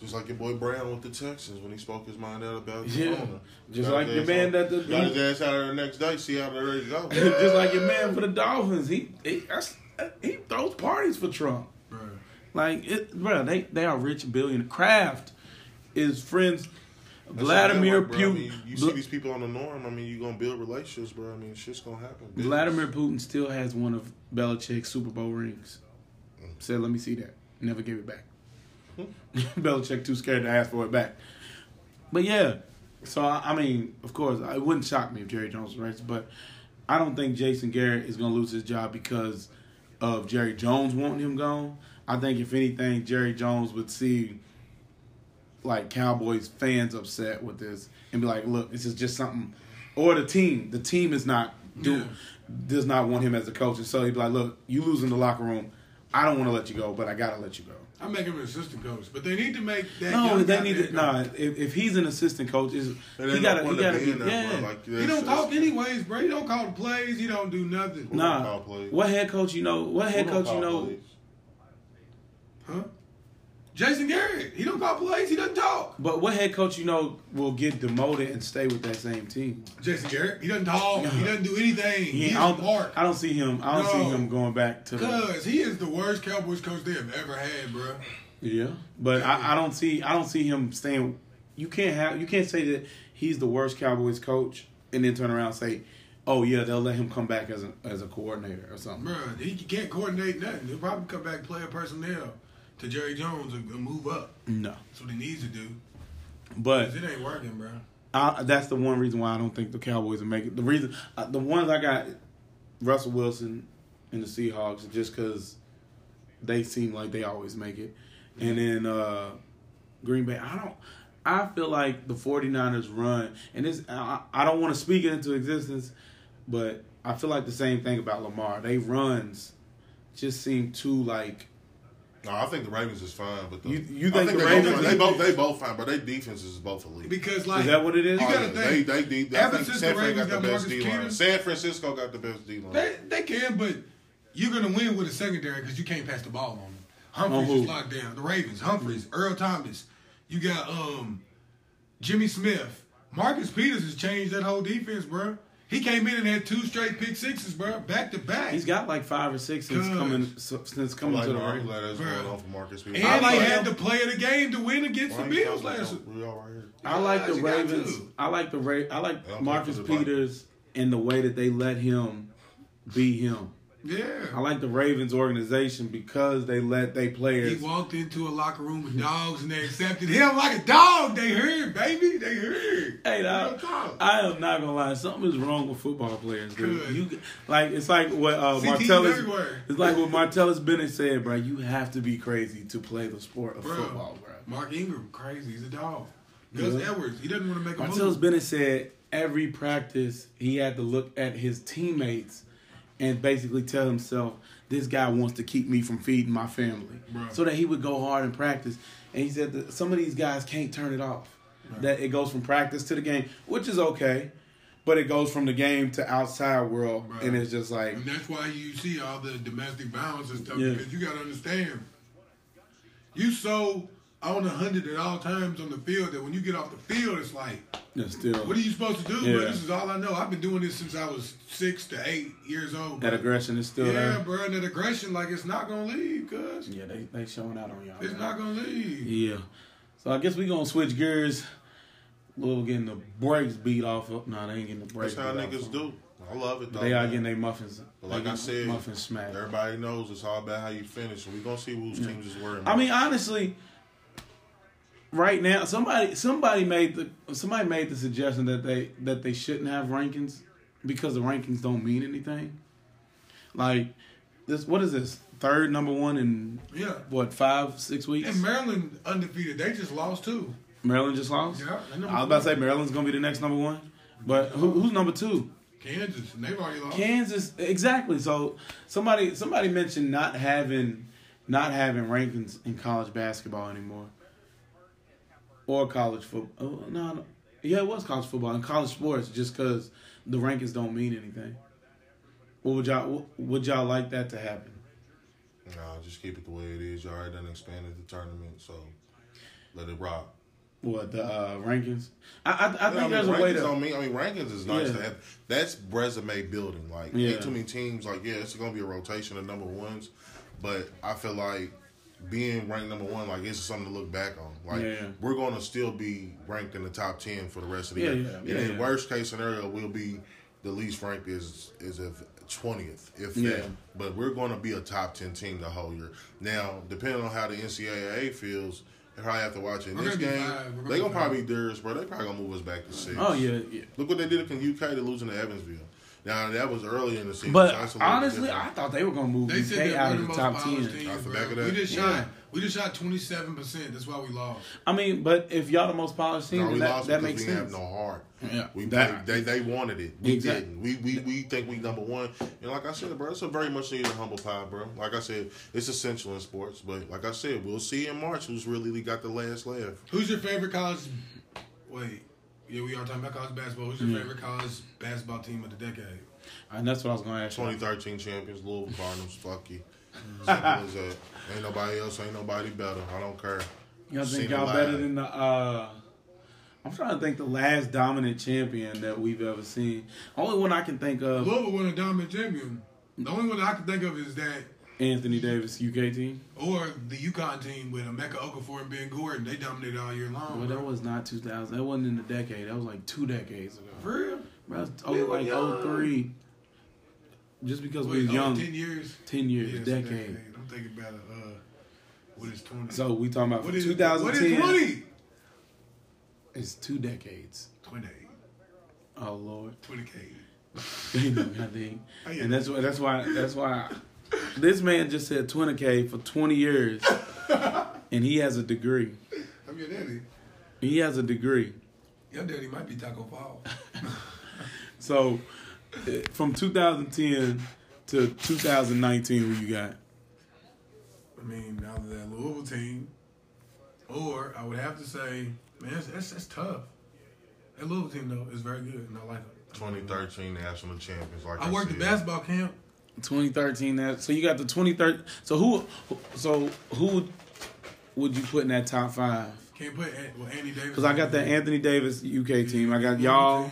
Just like your boy Brown with the Texans when he spoke his mind out about the Yeah. owner. Just Got like your man that the- got his ass out of the next day. See how they're ready to go. just like your man for the Dolphins, he he, that's, he throws parties for Trump. Like it, bro, they they are rich billion. Kraft is friends. That's Vladimir bro. I mean, Putin. you see these people on the norm. I mean, you're gonna build relationships, bro. I mean, shit's gonna happen. Business. Vladimir Putin still has one of Belichick's Super Bowl rings. Said, "Let me see that." Never gave it back. Hmm. Belichick too scared to ask for it back. But yeah, so I, mean, of course, it wouldn't shock me if Jerry Jones was but I don't think Jason Garrett is going to lose his job because of Jerry Jones wanting him gone. I think if anything, Jerry Jones would see like Cowboys fans upset with this and be like, "Look, this is just something," or the team. The team is not do Yeah. does not want him as a coach, and so he'd be like, "Look, you lose in the locker room. I don't want to let you go, but I gotta let you go. I make him an assistant coach, but they need to make that. No, young they guy need head to. coach. Nah, if, if he's an assistant coach, is It he gotta no he gotta of be being there, yeah. Like, He don't that's- talk anyways, bro. He don't call the plays. He don't do nothing. Who Nah, what head coach you know? What head coach you know? plays? Huh? Jason Garrett. He don't call plays. He doesn't talk. But what head coach you know will get demoted and stay with that same team? Jason Garrett. He doesn't talk. He doesn't do anything. He, He's I, don't, Mark. I don't see him. I don't No. see him going back to the. Cause he is the worst Cowboys coach they have ever had, bro. Yeah, but I, I don't see. I don't see him staying. You can't have. You can't say that he's the worst Cowboys coach and then turn around and say, "Oh yeah, they'll let him come back as a as a coordinator or something." Bro, he can't coordinate nothing. He'll probably come back player personnel to Jerry Jones and, and move up. No, That's what he needs to do. But it ain't working, bro. I, that's the one reason why I don't think the Cowboys will make it. The reason, uh, the ones I got, Russell Wilson and the Seahawks, just because they seem like they always make it, and then uh, Green Bay. I don't. I feel like the 49ers run, and this I, I don't want to speak it into existence, but I feel like the same thing about Lamar. They runs just seem too like No, I think the Ravens is fine, but the, You- you I think the they Ravens- Both, they both they both fine, but their defense is both elite. Because like Is that what it is? You Oh, gotta yeah, think. They, they, they, I ever think since San the Ravens got the best Marcus D line. San Francisco got the best D line. They, they can, but you're gonna win with a secondary because you can't pass the ball on them. Humphreys On who? is locked down. The Ravens, Humphreys, Earl Thomas. You got um Jimmy Smith. Marcus Peters has changed that whole defense, bro. He came in and had two straight pick sixes, bro, back to back. he's got like five or six since Cuz. coming since coming like, to the no, I'm Ravens. glad that's Bruh. going on for Marcus and I they like had him. the play of the game to win against the Bills last about- We all right here. I like the Ravens. I like the Ra- I like Marcus talk to the Peters and the way that they let him be him. I like the Ravens organization because they let they players. He walked into a locker room with dogs and they accepted him like a dog. They heard, baby. They heard. Hey, dog, I am not gonna lie. Something is wrong with football players, dude. Good. You like it's like what uh, Martellus. It's like what Martellus Bennett said, bro. You have to be crazy to play the sport of Bro, football, bro. Mark Ingram, crazy. He's a dog. Gus Yeah. Edwards, he doesn't want to make a Martellus move. Bennett said every practice he had to look at his teammates and basically tell himself, this guy wants to keep me from feeding my family. Bruh. So that he would go hard in practice. And he said that some of these guys can't turn it off. That it goes from practice to the game, which is okay. But it goes from the game to outside world. Bruh. And it's just like, And that's why you see all the domestic violence and stuff Yeah. because you got to understand. You so on a hundred at all times on the field that when you get off the field, it's like, yeah, still, what are you supposed to do? Yeah. Bro? This is all I know. I've been doing this since I was six to eight years old. that bro. aggression is still yeah, there. bro. And that aggression, like it's not gonna leave, cuz Yeah, they, they showing out on y'all. it's man. not gonna leave. Yeah. So I guess we gonna switch gears. Little getting the brakes beat off of. No, they ain't getting the brakes. That's how beat niggas of. do. I love it though. They are getting their muffins. But like I said, muffins smacked. everybody knows it's all about how you finish. So we gonna see whose teams is worrying. I mean, honestly, right now, somebody somebody made the somebody made the suggestion that they that they shouldn't have rankings because the rankings don't mean anything. Like this, what is this? Third number one in Yeah. what five six weeks? And Maryland undefeated. They just lost too. Maryland just lost. Yeah, I was about to say Maryland's gonna be the next number one, but who, who's number two? Kansas, and they've already lost. Kansas, exactly. So somebody somebody mentioned not having not having rankings in college basketball anymore, or college football. Oh, no, no, yeah, it was college football and college sports, just because the rankings don't mean anything. What would y'all would y'all like that to happen? Nah, just keep it the way it is. Y'all already done expanded the tournament, so let it rock. What the uh, rankings? I I, I think Yeah, I mean, there's a way rankings to. don't mean. I mean, rankings is nice Yeah. to have. That's resume building. Like, Yeah. ain't too many teams. Like, yeah, it's gonna be a rotation of number ones, but I feel like being ranked number one, like, it's something to look back on. Like, Yeah. we're gonna still be ranked in the top ten for the rest of the Yeah, year. yeah, And yeah, in yeah. worst case scenario, we'll be the least ranked is is of twentieth, if Yeah. that. But we're gonna be a top ten team the whole year. Now, depending on how the NCAA feels. If I have to watch in this game, five. We're gonna they gonna probably be theirs, bro. They probably gonna move us back to six. Oh yeah, yeah. Look what they did in UK to losing to Evansville. Now that was early in the season. But so that's a little honestly. I thought they were gonna move They said UK they're out of of the the most top polished ten. teams, Off the back of We that? just Yeah. shot. We just shot twenty seven percent. That's why we lost. I mean, but if y'all the most polished team, No, we that, lost that makes we sense. have no heart. Yeah. We That- they they wanted it. We Exactly. didn't. We, we we think we number one. And like I said, bro, it's a very much needed humble pie, bro. Like I said, it's essential in sports. But like I said, we'll see in March who's really got the last laugh. Who's your favorite college? Wait, yeah, we are talking about college basketball. Who's your favorite college basketball team of the decade? And that's what I was gonna ask. you. 2013 champions, Louisville Cardinals. Fuck you. Simple as that. Ain't nobody else. Ain't nobody better. I don't care. Y'all think y'all better than the? uh I'm trying to think the last dominant champion that we've ever seen. Only one I can think of, Louisville won a dominant champion. The only one I can think of is that, Anthony Davis, UK team. or the UConn team with Emeka Okafor and Ben Gordon. They dominated all year long. Well, that was not 2000. That wasn't in the decade. That was like two decades ago. for real. Bro, that was We oh, like young. 03. Just because we Wait, was oh, young. ten years. 10 years, Yeah, it's a decade. I'm thinking about it. Uh, what is twenty? So we talking about what from is 2010. What is twenty? It's two decades. Twenty. Oh Lord. Twenty K. You know, I think. Oh, yeah. And that's why that's why that's why this man just said 20k for 20 years, and he has a degree. I'm your daddy. He has a degree. Your daddy might be Tacko Fall. So from 2010 to 2019, who you got? I mean, now that Louisville team, or I would have to say, man, that's, that's, that's tough. That Louisville team though is very good, and I like it. 2013 national champions. Like I, I worked the basketball camp. 2013. That so you got the 2013. So who? So who would, would you put in that top five? Can't put An- well, Andy Davis. Because I got that Anthony Davis UK team. I got y'all.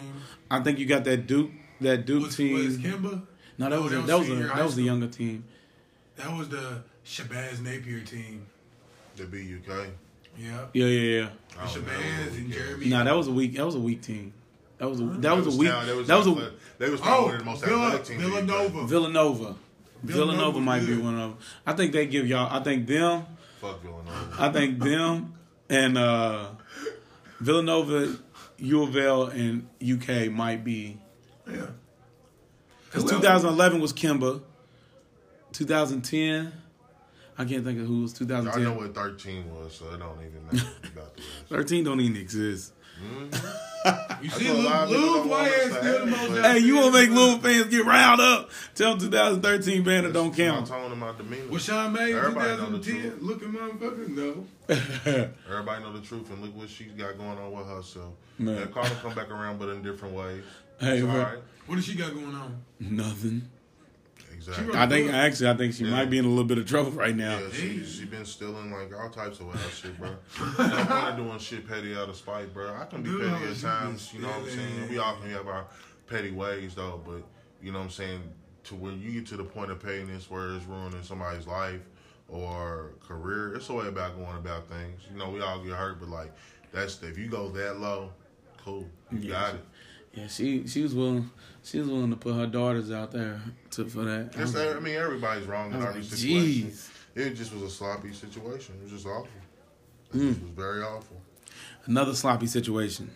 I think you got that Duke that Duke Was, team. was Kemba? no, that was a, that was that was a that was a younger team. That was the Shabazz Napier team. The BUK. Yep. Yeah, yeah, yeah. I. Shabazz and Jeremy. Nah, that was a weak. That was a weak team. That was a that was a weak. Talent- They was, That was a athletic- They was probably Oh, one of the most Villa, athletic teams. the UK. Villanova. Villanova. Villanova Villanova might be one of them. I think they give y'all. I think them. Fuck Villanova. I think them and uh, Villanova, U of L, and UK might be. Yeah. Because 2011 was Kemba. 2010, I can't think of who was 2010. I 2010. know what 13 was, so it don't even matter about the rest. 13 don't even exist. Mm-hmm. You see, know a lot of Lou, people Lou don't why want us to still the most. Hey, you want to make Louisville Louisville fans get riled up? Tell 2013 banner don't My count. tone and my demeanor. Was Sean May in Everybody know the 2010 truth. looking motherfucker? No. Everybody know the truth, and look what she's got going on with herself. Man. And Carter come back around, but in different ways. Hey, It's all bro. right. What does she got going on? Nothing. Exactly. I think actually, I think she Yeah. might be in a little bit of trouble right now. Yeah, she she been stealing like all types of wild shit, bro. no point of doing shit petty out of spite, bro. I can be Dude, petty at times, you know what I'm saying. We all can have our petty ways though, but you know what I'm saying. To when you get to the point of pettiness where it's ruining somebody's life or career, it's a way about going about things. You know, we all get hurt, but like that's if you go that low, cool, you Yeah. got it. Yeah, she she was willing she was willing to put her daughters out there to for that. I It's, I mean, everybody's wrong in was every like, situation. jeez. It just was a sloppy situation. It was just awful. It Mm. just was very awful. Another sloppy situation.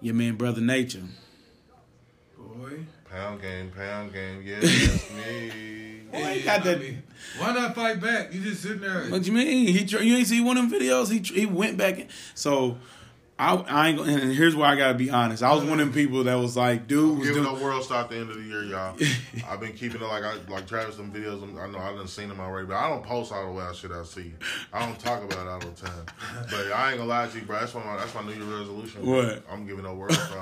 Your man, brother Nature. Boy. Pound game, pound game. Yeah, that's me. Why you got that? Why not fight back? You just sitting there. What you mean? He you ain't see one of them videos? He he went back. In. So I I ain't. Gonna, and here's where I gotta be honest. I was one of them people that was like, dude was Giving doing. up World Star at the end of the year, y'all. I've been keeping it like I like Travis some videos. I know I done seen them already, but I don't post all the wild shit I see. I don't talk about it all the time. But I ain't gonna lie to you, bro. That's my- That's my New Year resolution. bro. What? I'm giving up World Star.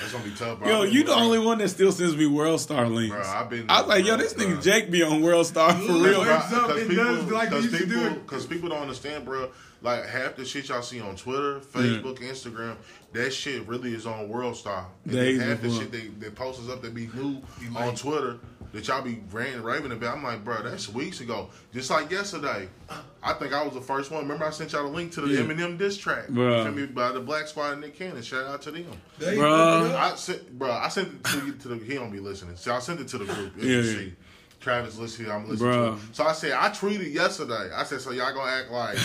that's gonna be tough, bro. Yo, you the only one that still sends me World Star links. Bro, I've been- I was like, yo, this bro. nigga Jake be on World Star for real. bro. Works up, it does like cause people, do it. Cause people don't understand, bro. Like half the shit y'all see on Twitter, Facebook, Instagram, that shit really is on World Star. And then Days half the before. shit they, they post us up that be new on. Twitter that y'all be ranting, raving about. I'm like, bro, that's weeks ago. Just like yesterday, I think I was the first one. Remember, I sent y'all a link to the Yeah. Eminem diss track, Bruh. You me, by the Black Squad and Nick Cannon. Shout out to them. They Bruh. fucked it up. I sent, bro. I sent it to, you- to the. He don't be listening. So I sent it to the group. Yeah, Yeah, yeah. Travis listening. I'm listening. Bruh. To him. So I said I tweeted yesterday. I said so y'all gonna act like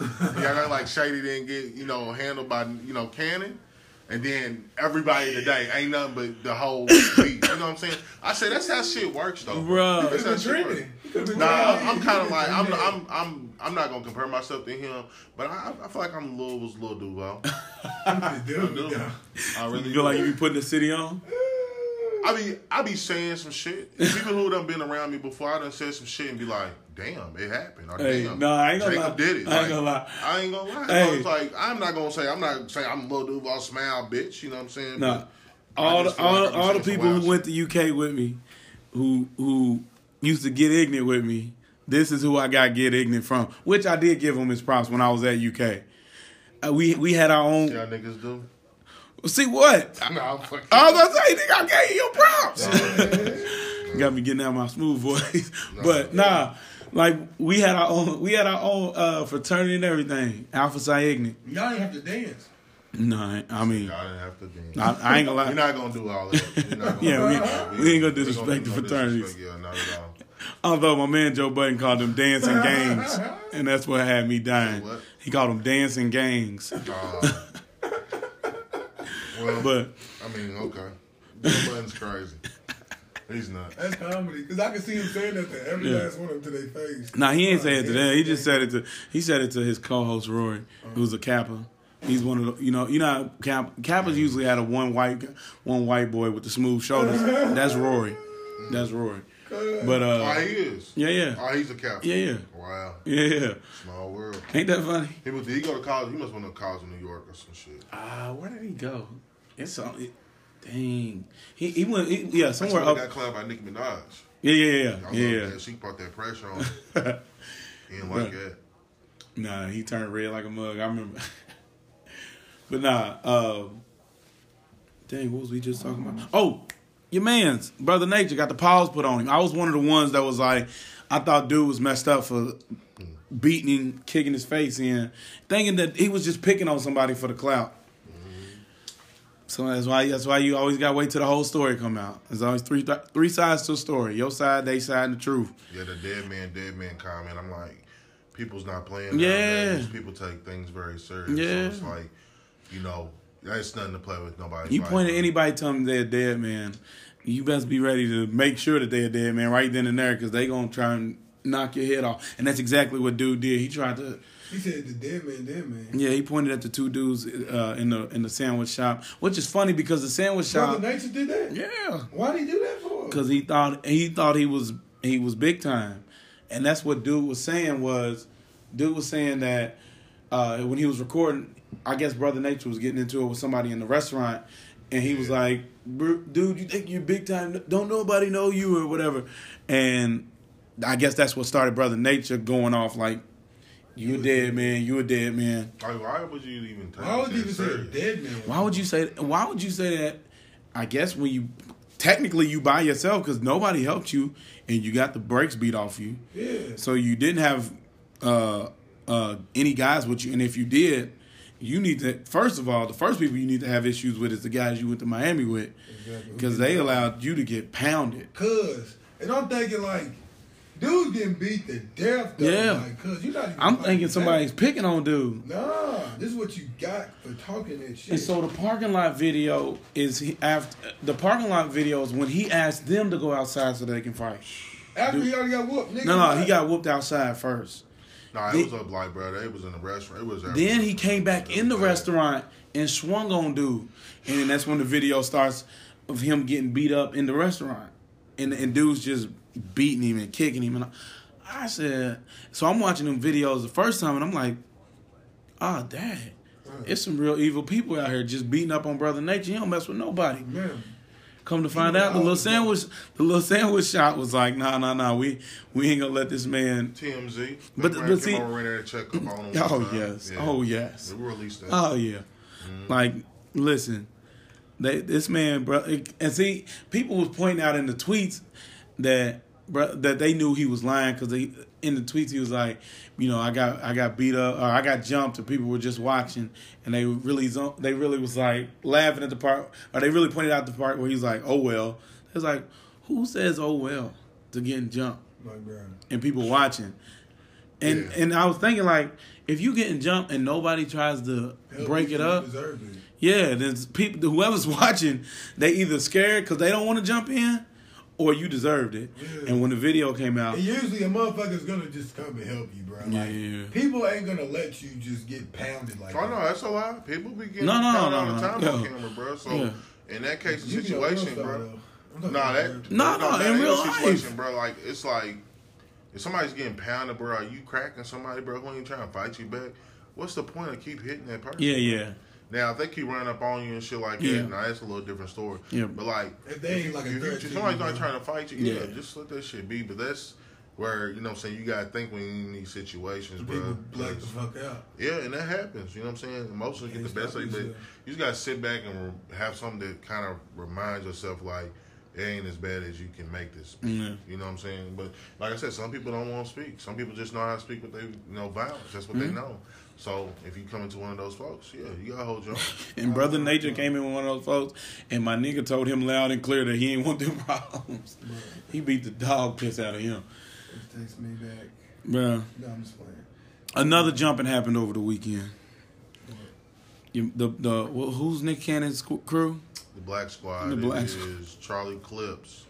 y'all gonna like Shady didn't get you know handled by you know Cannon. And then everybody today ain't nothing but the whole beat. You know what I'm saying? I say that's how shit works though. bro. That's how It's shit been works. trending. It's been Nah, I'm, kind of like I'm, I'm I'm I'm not gonna compare myself to him, but I, I feel like I'm a little was little Duval. I Dude, do. yeah. I really You feel do. like you be putting the city on? I be I be saying some shit. People who done been around me before, I done said some shit and be like, "Damn, it happened." Or, Hey, "Damn, nah, I ain't gonna Jacob lie. did it." I ain't Like, gonna lie. I ain't gonna lie. Hey. It's like I'm not gonna say I'm not saying I'm Lil Duval smile bitch. You know what I'm saying? No. I All the, all, like all the people who went to UK with me, who who used to get ignorant with me, this is who I got get ignorant from. Which I did give him his props when I was at UK. Uh, we we had our own. Y'all niggas do. See what? No, I'm fucking. I was gonna say, nigga, I gave you your props. Got me getting out my smooth voice, but nah, like we had our own, we had our own uh, fraternity and everything. Alpha Psi Ignorant. Y'all ain't have to dance. No, I mean, Y'all didn't have to dance. I, I ain't gonna lie. We're not gonna do all that. Gonna Yeah, we- we ain't gonna disrespect do the fraternities. disrespect, Yeah, not at all. Although my man Joe Budden called them dancing gangs, and that's what had me dying. What? He called them dancing gangs. Uh, well, But I mean, okay. Joe Budden's crazy. He's not. That's comedy. Because I can see him saying that to every Yeah. last one of them to their face. nah, he ain't saying it to them. He just said it to he said it to his co-host Rory, who's a Kappa. He's one of the you know you know how Cap, Kappas usually had a one white one white boy with the smooth shoulders. That's Rory. That's Rory. But Oh, uh, he is. yeah, yeah, Oh, he's a captain. yeah, yeah, Wow. yeah, yeah. Small world. Ain't that funny? He was, did he go to college? He must went to college in New York or some shit. Ah, where did he go? It's all, it, dang. He he went he, yeah somewhere up. got clapped by Nicki Minaj. Yeah, yeah, I yeah, yeah. She brought that pressure on. him. he didn't like that. Nah, he turned red like a mug. I remember. but nah, uh, dang, what was we just talking about? Oh, your man's brother Nature got the paws put on him. I was one of the ones that was like, I thought dude was messed up for beating him, kicking his face in, thinking that he was just picking on somebody for the clout. So that's why that's why you always gotta wait till the whole story come out. There's always three three sides to a story: your side, they side, and the truth. Yeah, the dead man, dead man comment. I'm like, people's not playing. Yeah. nowadays. People take things very serious. Yeah. So it's like, you know, that's nothing to play with. Nobody. You point at anybody, tell them they're dead, man. You best be ready to make sure that they're dead, man, right then and there, because they gonna try and knock your head off. And that's exactly what dude did. He tried to, He said the dead man, dead man. yeah, he pointed at the two dudes uh, in the in the sandwich shop, which is funny because the sandwich shop. Brother shop, Nature did that? yeah, Why did he do that for? because he thought he thought he was he was big time, and that's what dude was saying was, dude was saying that uh, when he was recording, I guess Brother Nature was getting into it with somebody in the restaurant, and he was like, "Dude, you think you're big time? Don't nobody know you or whatever," and I guess that's what started Brother Nature going off like, "You a dead man, you a dead man." Like, why would you even take Why would it you that even say dead man? Why would you say? Why would you say that? I guess when you technically you by yourself because nobody helped you and you got the brakes beat off you. Yeah. So you didn't have uh, uh, any guys with you, and if you did, you need to first of all the first people you need to have issues with is the guys you went to Miami with Exactly. because they allowed you to get pounded. Cuz. And I'm thinking like, dude getting beat to death though. Yeah. Like, cuz you not even I'm thinking back. somebody's picking on dude. Nah, this is what you got for talking that shit. And so the parking lot video is he, after the parking lot video is when he asked them to go outside so they can fight. After he already got whooped, nigga. No, no, he got whooped outside first. Nah, it Then- was up like, bro. It was in the restaurant. It was. Then he came back in the bad. restaurant and swung on dude, and that's when the video starts of him getting beat up in the restaurant, and and dude's just beating him and kicking him, and I, I said, so I'm watching them videos the first time, and I'm like, ah, dad, it's some real evil people out here just beating up on brother nature. He don't mess with nobody. Man, Come to find out, the little sandwich, the little sandwich shop was like, nah, nah, nah, we we ain't gonna let this man. TMZ. But- but see- over and there and checked up on him. Oh yes, Yeah. oh yes. We released that. Oh yeah, like listen, they, this man, bro, and see, people was pointing out in the tweets that bro, that they knew he was lying because in the tweets he was like, you know, I got I got beat up or I got jumped and people were just watching and they really they really was like laughing at the part or they really pointed out the part where he's like, oh well, it's like who says oh well to getting jumped like, bro. and people watching. And Yeah. and I was thinking like if you getting jumped and nobody tries to Help break it up, it. Yeah, there's people. Whoever's watching, they either scared because they don't want to jump in, or you deserved it. Yeah. And when the video came out, And usually a motherfucker's gonna just come and help you, bro. Like, Yeah, yeah, yeah. People ain't gonna let you just get pounded like Oh that. no, that's a lie. People be getting No, no, no, pounded no, all the no. time on camera, bro. So Yeah. in that case, the You be on real situation, bro. though. Nah, that real. No, no, that in real the life. bro. Like it's like if somebody's getting pounded, bro, are you cracking somebody, bro, who ain't trying to fight you back? What's the point of keep hitting that person? yeah, yeah, Now if they keep running up on you and shit like Yeah. that, now that's a little different story. Yeah. But like If they ain't you- like a if you- threat if you, somebody's not trying to fight you, yeah, Yeah. just let that shit be. But that's where you know what I'm saying you gotta think when you're in these situations, bro. People black the 'cause- fuck out. yeah, and that happens. You know what I'm saying? Emotions get the best of you, but you just gotta sit back and re- have something that kind of reminds yourself like it ain't as bad as you can make this. be. Yeah. You know what I'm saying? But like I said, some people don't want to speak. Some people just know how to speak, but they you know violence. That's what Mm-hmm. they know. So if you come into one of those folks, yeah, you gotta hold your. And Brother Nature came in with one of those folks, and my nigga told him loud and clear that he ain't want them problems. He beat the dog piss out of him. It takes me back. Bruh. No, I'm just playing. Another jumping happened over the weekend. You, the the wh- who's Nick Cannon's crew? The Black Squad. The Black is Squad. Charlie Clips.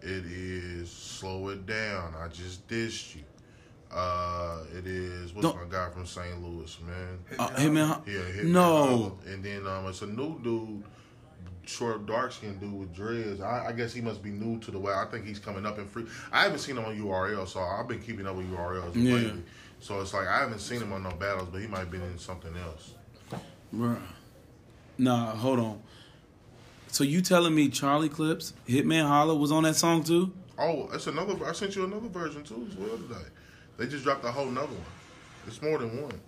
It is Slow It Down. I just dissed you. Uh, it is what's Don't- my guy from St. Louis, man. Uh, hey man, Yeah, Hitman no. Holla. And then um, it's a new dude, short, dark skinned dude with dreads. I, I guess he must be new to the way. I think he's coming up in free. I haven't seen him on URL, so I've been keeping up with URLs Yeah. lately. So it's like I haven't seen him on no battles, but he might have been in something else. Bruh. Nah, hold on. So you telling me Charlie Clips, Hitman Holla was on that song too? Oh, it's another. I sent you another version too as well today. They just dropped a whole nother one. It's more than one.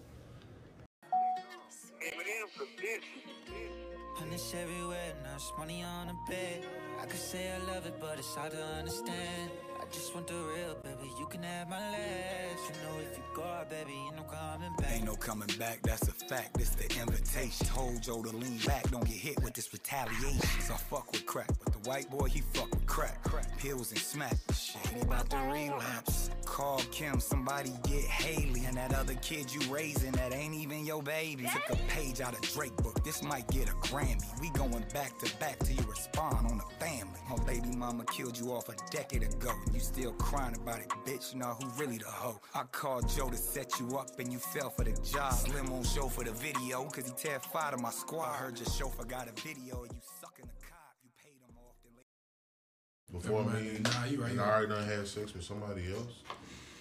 Punish everywhere, now money on the bed. I could say I love it, but it's hard to understand. I just want the real, baby. You can have my last. You know if you go out, baby, ain't no coming back. Ain't no coming back, that's a fact. This the invitation. Told Joe to lean back, don't get hit with this retaliation. So I fuck with crack, but the white boy he fuck with crack. Crack pills and smack. Shit, he about to relapse. Call Kim, somebody get Haley, and that other kid you raising that ain't even your baby. Took a page out of Drake book. This might get a Grammy. We going back to back till you respond on the family. My baby mama killed you off a decade ago, and you still crying about it, bitch. You know who really the hoe? I called Joe to set you up, and you fell for the job. Slim on show for the video, cause he terrified of my squad. I heard your chauffeur got a video, and you sucking the cop. You paid him off. Then later Before Never me. Nah, you right, and I already done had sex with somebody else.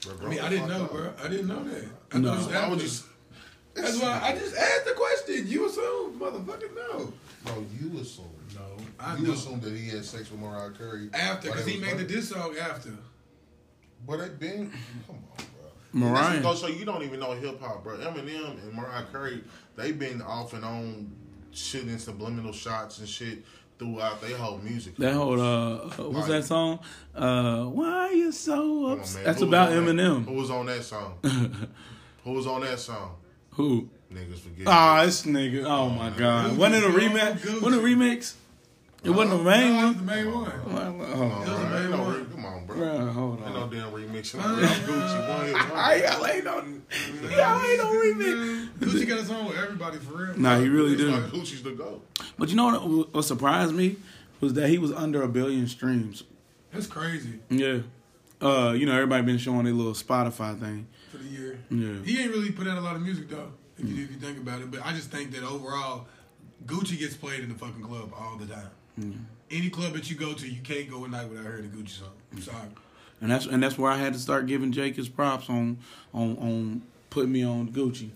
Bro, I mean, I didn't know, bro. I didn't know that. I No. thought it was Why would after. That's why I just asked the question. You assume, motherfucker, no. No, you assume. No, I You know. assume that he had sex with Mariah Carey After, because he was made the fucking? diss song after. But they been. Come on, bro. Mariah. Go, so you don't even know hip hop, bro. Eminem and Mariah Carey, they've been off and on shooting subliminal shots and shit throughout their whole music. That whole uh, what's that song? Uh, why are you so Come on, upset? That's Who about on that? Eminem. Who was on that song? Who was on that song? Who? Niggas forget. Ah, this nigga. Oh my god. Wasn't it a remix? Wasn't it a remix? It wasn't the main No, that was one. the main one. Come on, bro. was the main no one. Come on, bro. bro, hold Ain't no damn remix. I'm Gucci. One hit wonder. I ain't no, y'all ain't no remix. Gucci got a song with everybody for real. Nah, he really like Gucci's the go. But you know what, what surprised me was that he was under a billion streams. That's crazy Yeah. Uh, you know, everybody been showing their little Spotify thing. for the year. Yeah. He ain't really put out a lot of music though, if you if you think about it. But I just think that overall, Gucci gets played in the fucking club all the time. Mm. Any club that you go to, you can't go a night without hearing a Gucci song. I'm mm. sorry. And that's and that's where I had to start giving Jake his props on on on putting me on Gucci.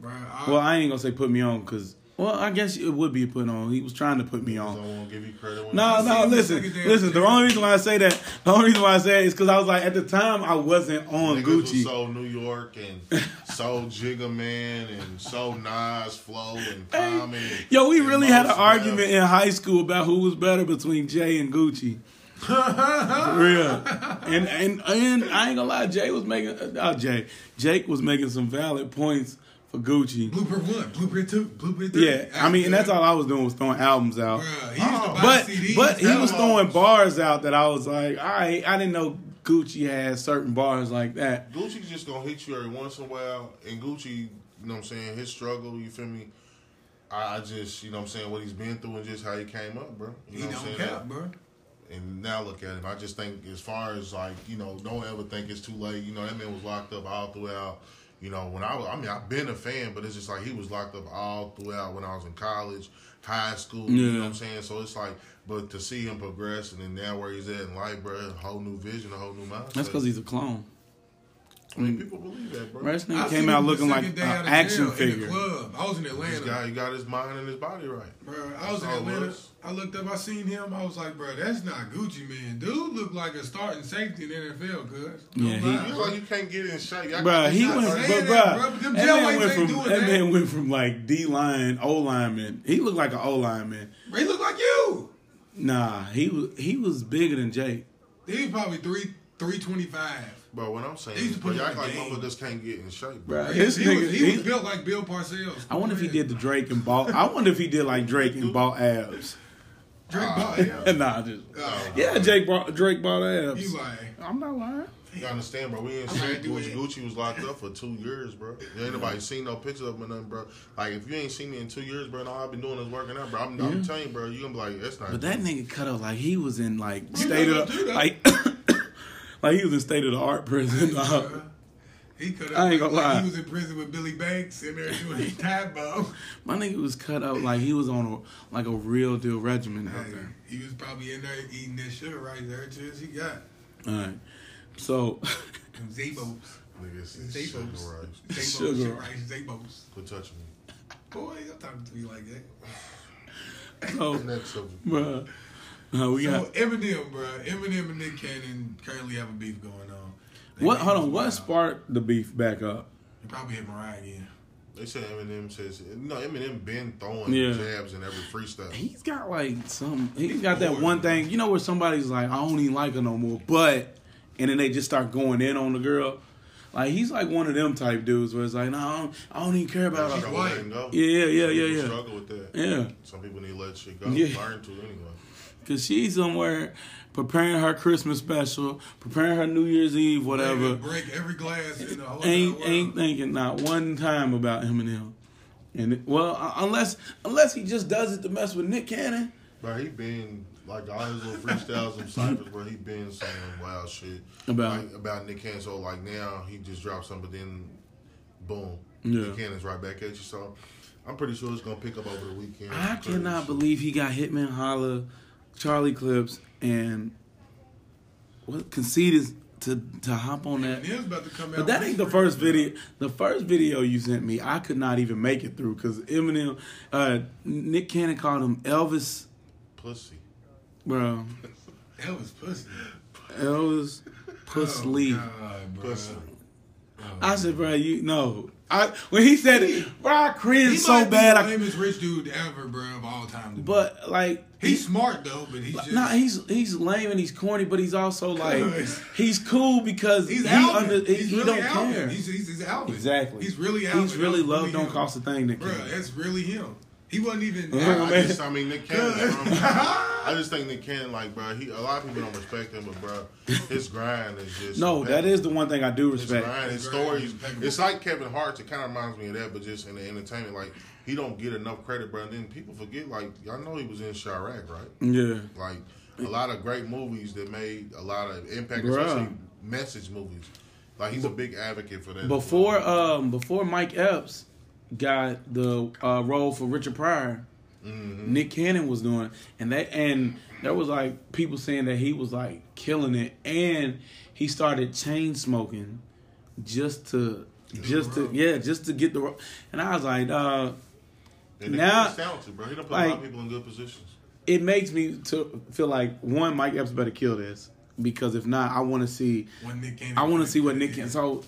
Bro, I, Well, I ain't gonna say put me on because well, I guess it would be put on. He was trying to put me on. don't want to give you credit. When No, no, seen the listen, listen. The the only reason why I say that, the only reason why I say it is because I was like, at the time, I wasn't on Niggas was Gucci. so New York and so Jigga Man and so Nas Flow and Common. and- Yo, we really had an Mos argument in high school about who was better between Jay and Gucci. For real. And and and I ain't gonna lie, Jay was making uh, Jay Jake was making some valid points for Gucci. Blueprint one, Blueprint two, Blueprint three. Yeah, I mean, and that's all I was doing was throwing albums out. Bruh, he used to oh. buy But CDs. but he was catalogs. throwing bars out that I was like, all right, I didn't know Gucci had certain bars like that. Gucci's just gonna hit you every once in a while, and Gucci, you know what I'm saying, his struggle, you feel me? I, I just, you know what I'm saying, what he's been through and just how he came up, bro. You He know what I'm don't saying? cap, bro. And now look at him. I just think as far as like, you know, don't ever think it's too late. You know, that man was locked up all throughout. You know, when I was, I mean, I've been a fan, but it's just like he was locked up all throughout when I was in college, high school. You know what I'm saying? So it's like, but to see him progress and then now where he's at in life, bro, a whole new vision, a whole new mindset. That's because he's a clone. I mean, people believe that, bro. Bro, this nigga came out looking like an action figure. In the club. I was in This Atlanta. guy, he got his mind and his body right. Bro, I was in That's all it Atlanta. Was. I looked up. I seen him. I was like, bro, that's not Gucci Mane. Dude looked like a starting safety in the NFL. Cuz. Yeah, he- You like you can't get in shape. Y'all Bro, he went, but saying bro, that, bro, but them that jail man went from that that. man went from like D line, O lineman. He looked like an O lineman. Bro, he looked like you. Nah, he was he was bigger than Jake. He was probably three three twenty five. Bro, what I'm saying They is, bro, y'all in act like game. motherfuckers can't get in shape, Bro, bro. He, This he nigga- was, he was built like Bill Parcells. I wonder if he did the Drake and ball. I wonder if he did like Drake and bought abs. Drake Ah, bought yeah. nah, just Oh. yeah. Jake bought Drake bought abs. You like I'm not lying. You understand, bro? We ain't I'm seen ready Gucci. Gucci was locked up for two years, bro. There ain't nobody seen no pictures of him or nothing, bro. Like, if you ain't seen me in two years, bro, and all I've been doing is working out, bro. I'm, I'm telling you, bro, you gonna be like, that's not. But that nigga cut up like he was in like You state of like like he was in state of the art prison. dog. He could I ain't gonna like lie. he was in prison with Billy Blanks in there doing his time bomb. My nigga was cut up like he was on a like a real deal regimen out Hey, there. he was probably in there eating that sugar rice every chance he got. All right. So Them Zabos. Nigga said sugar Zabos. rice. Zabos. Sugar. Sugar rice. Zabos. Quit touching me. Boy, don't talk to me like that. so Next subject. bruh, uh, we So got Eminem, bro, Eminem and Nick Cannon currently have a beef going on. They what hold on, what wild. sparked the beef back up? They probably hit Mariah again. They said Eminem says, no, Eminem been throwing Yeah. jabs in every freestyle. He's got like some he's got that one bro. thing, you know where somebody's like, I don't even like her no more, but and then they just start going in on the girl. Like he's like one of them type dudes where it's like, no, I don't, I don't even care about her. people white. letting go. Yeah, yeah, yeah, yeah. Struggle with that. Yeah. Some people need to let shit go. Yeah. Learn to anyway. Cause she's somewhere preparing her Christmas special, preparing her New Year's Eve, whatever. Break every glass in the whole Ain't ain't thinking not one time about Eminem. And it, well, uh, unless unless he just does it to mess with Nick Cannon. But he been like all his little freestyles and ciphers where he been saying wild shit About- like, about Nick Cannon. So like now he just dropped something, but then boom, Yeah. Nick Cannon's right back at you. So I'm pretty sure it's gonna pick up over the weekend. I cannot believe he got Hitman Holla, Charlie Clips, and what conceded to to hop on that. Eminem's about to come out. But that ain't the first video. The first video you sent me, I could not even make it through because Eminem, uh, Nick Cannon called him Elvis, pussy. bro. Was pussy. Elvis Pussy. Oh, God, bro. Pussy. I said, bro, you know. I when he said it, bro, I He cringed so bad. Be I, the lamest rich dude ever, bro, of all time. to but like, he's smart though. But he's just Nah, he's he's lame and he's corny, but he's also like he's cool because he's he Alvin. under he, he's he really don't Alvin. care. He's, he's, he's Alvin. exactly. He's really Alvin. He's really was love don't him. cost a thing. Nick Bro, Cannon. that's really him. He wasn't even. Yeah, I, just, I mean, Nick Cannon. From, I just think Nick Cannon, like, bro, he a lot of people don't respect him, but bro, his grind is just No, that is the one thing I do His respect. grind, his His stories. It's like Kevin Hart. It kind of reminds me of that, but just in the entertainment, like he don't get enough credit, bro. And then people forget, like, y'all know he was in Chi-Raq, right? Yeah, Like a lot of great movies that made a lot of impact, Bruh. especially message movies. Like he's a big advocate for that. before um before Mike Epps got the uh, role for Richard Pryor, Mm-hmm. Nick Cannon was doing, and that and there was like people saying that he was like killing it, and he started chain smoking just to just to yeah just to get the ro- and I was like uh and Nick now- Cannon's talented, bro. He don't put a lot like- of people in good positions. it makes me to feel like one Mike Epps better kill this because if not I want to see When Nick Cannon I want to see what. Nick Cannon so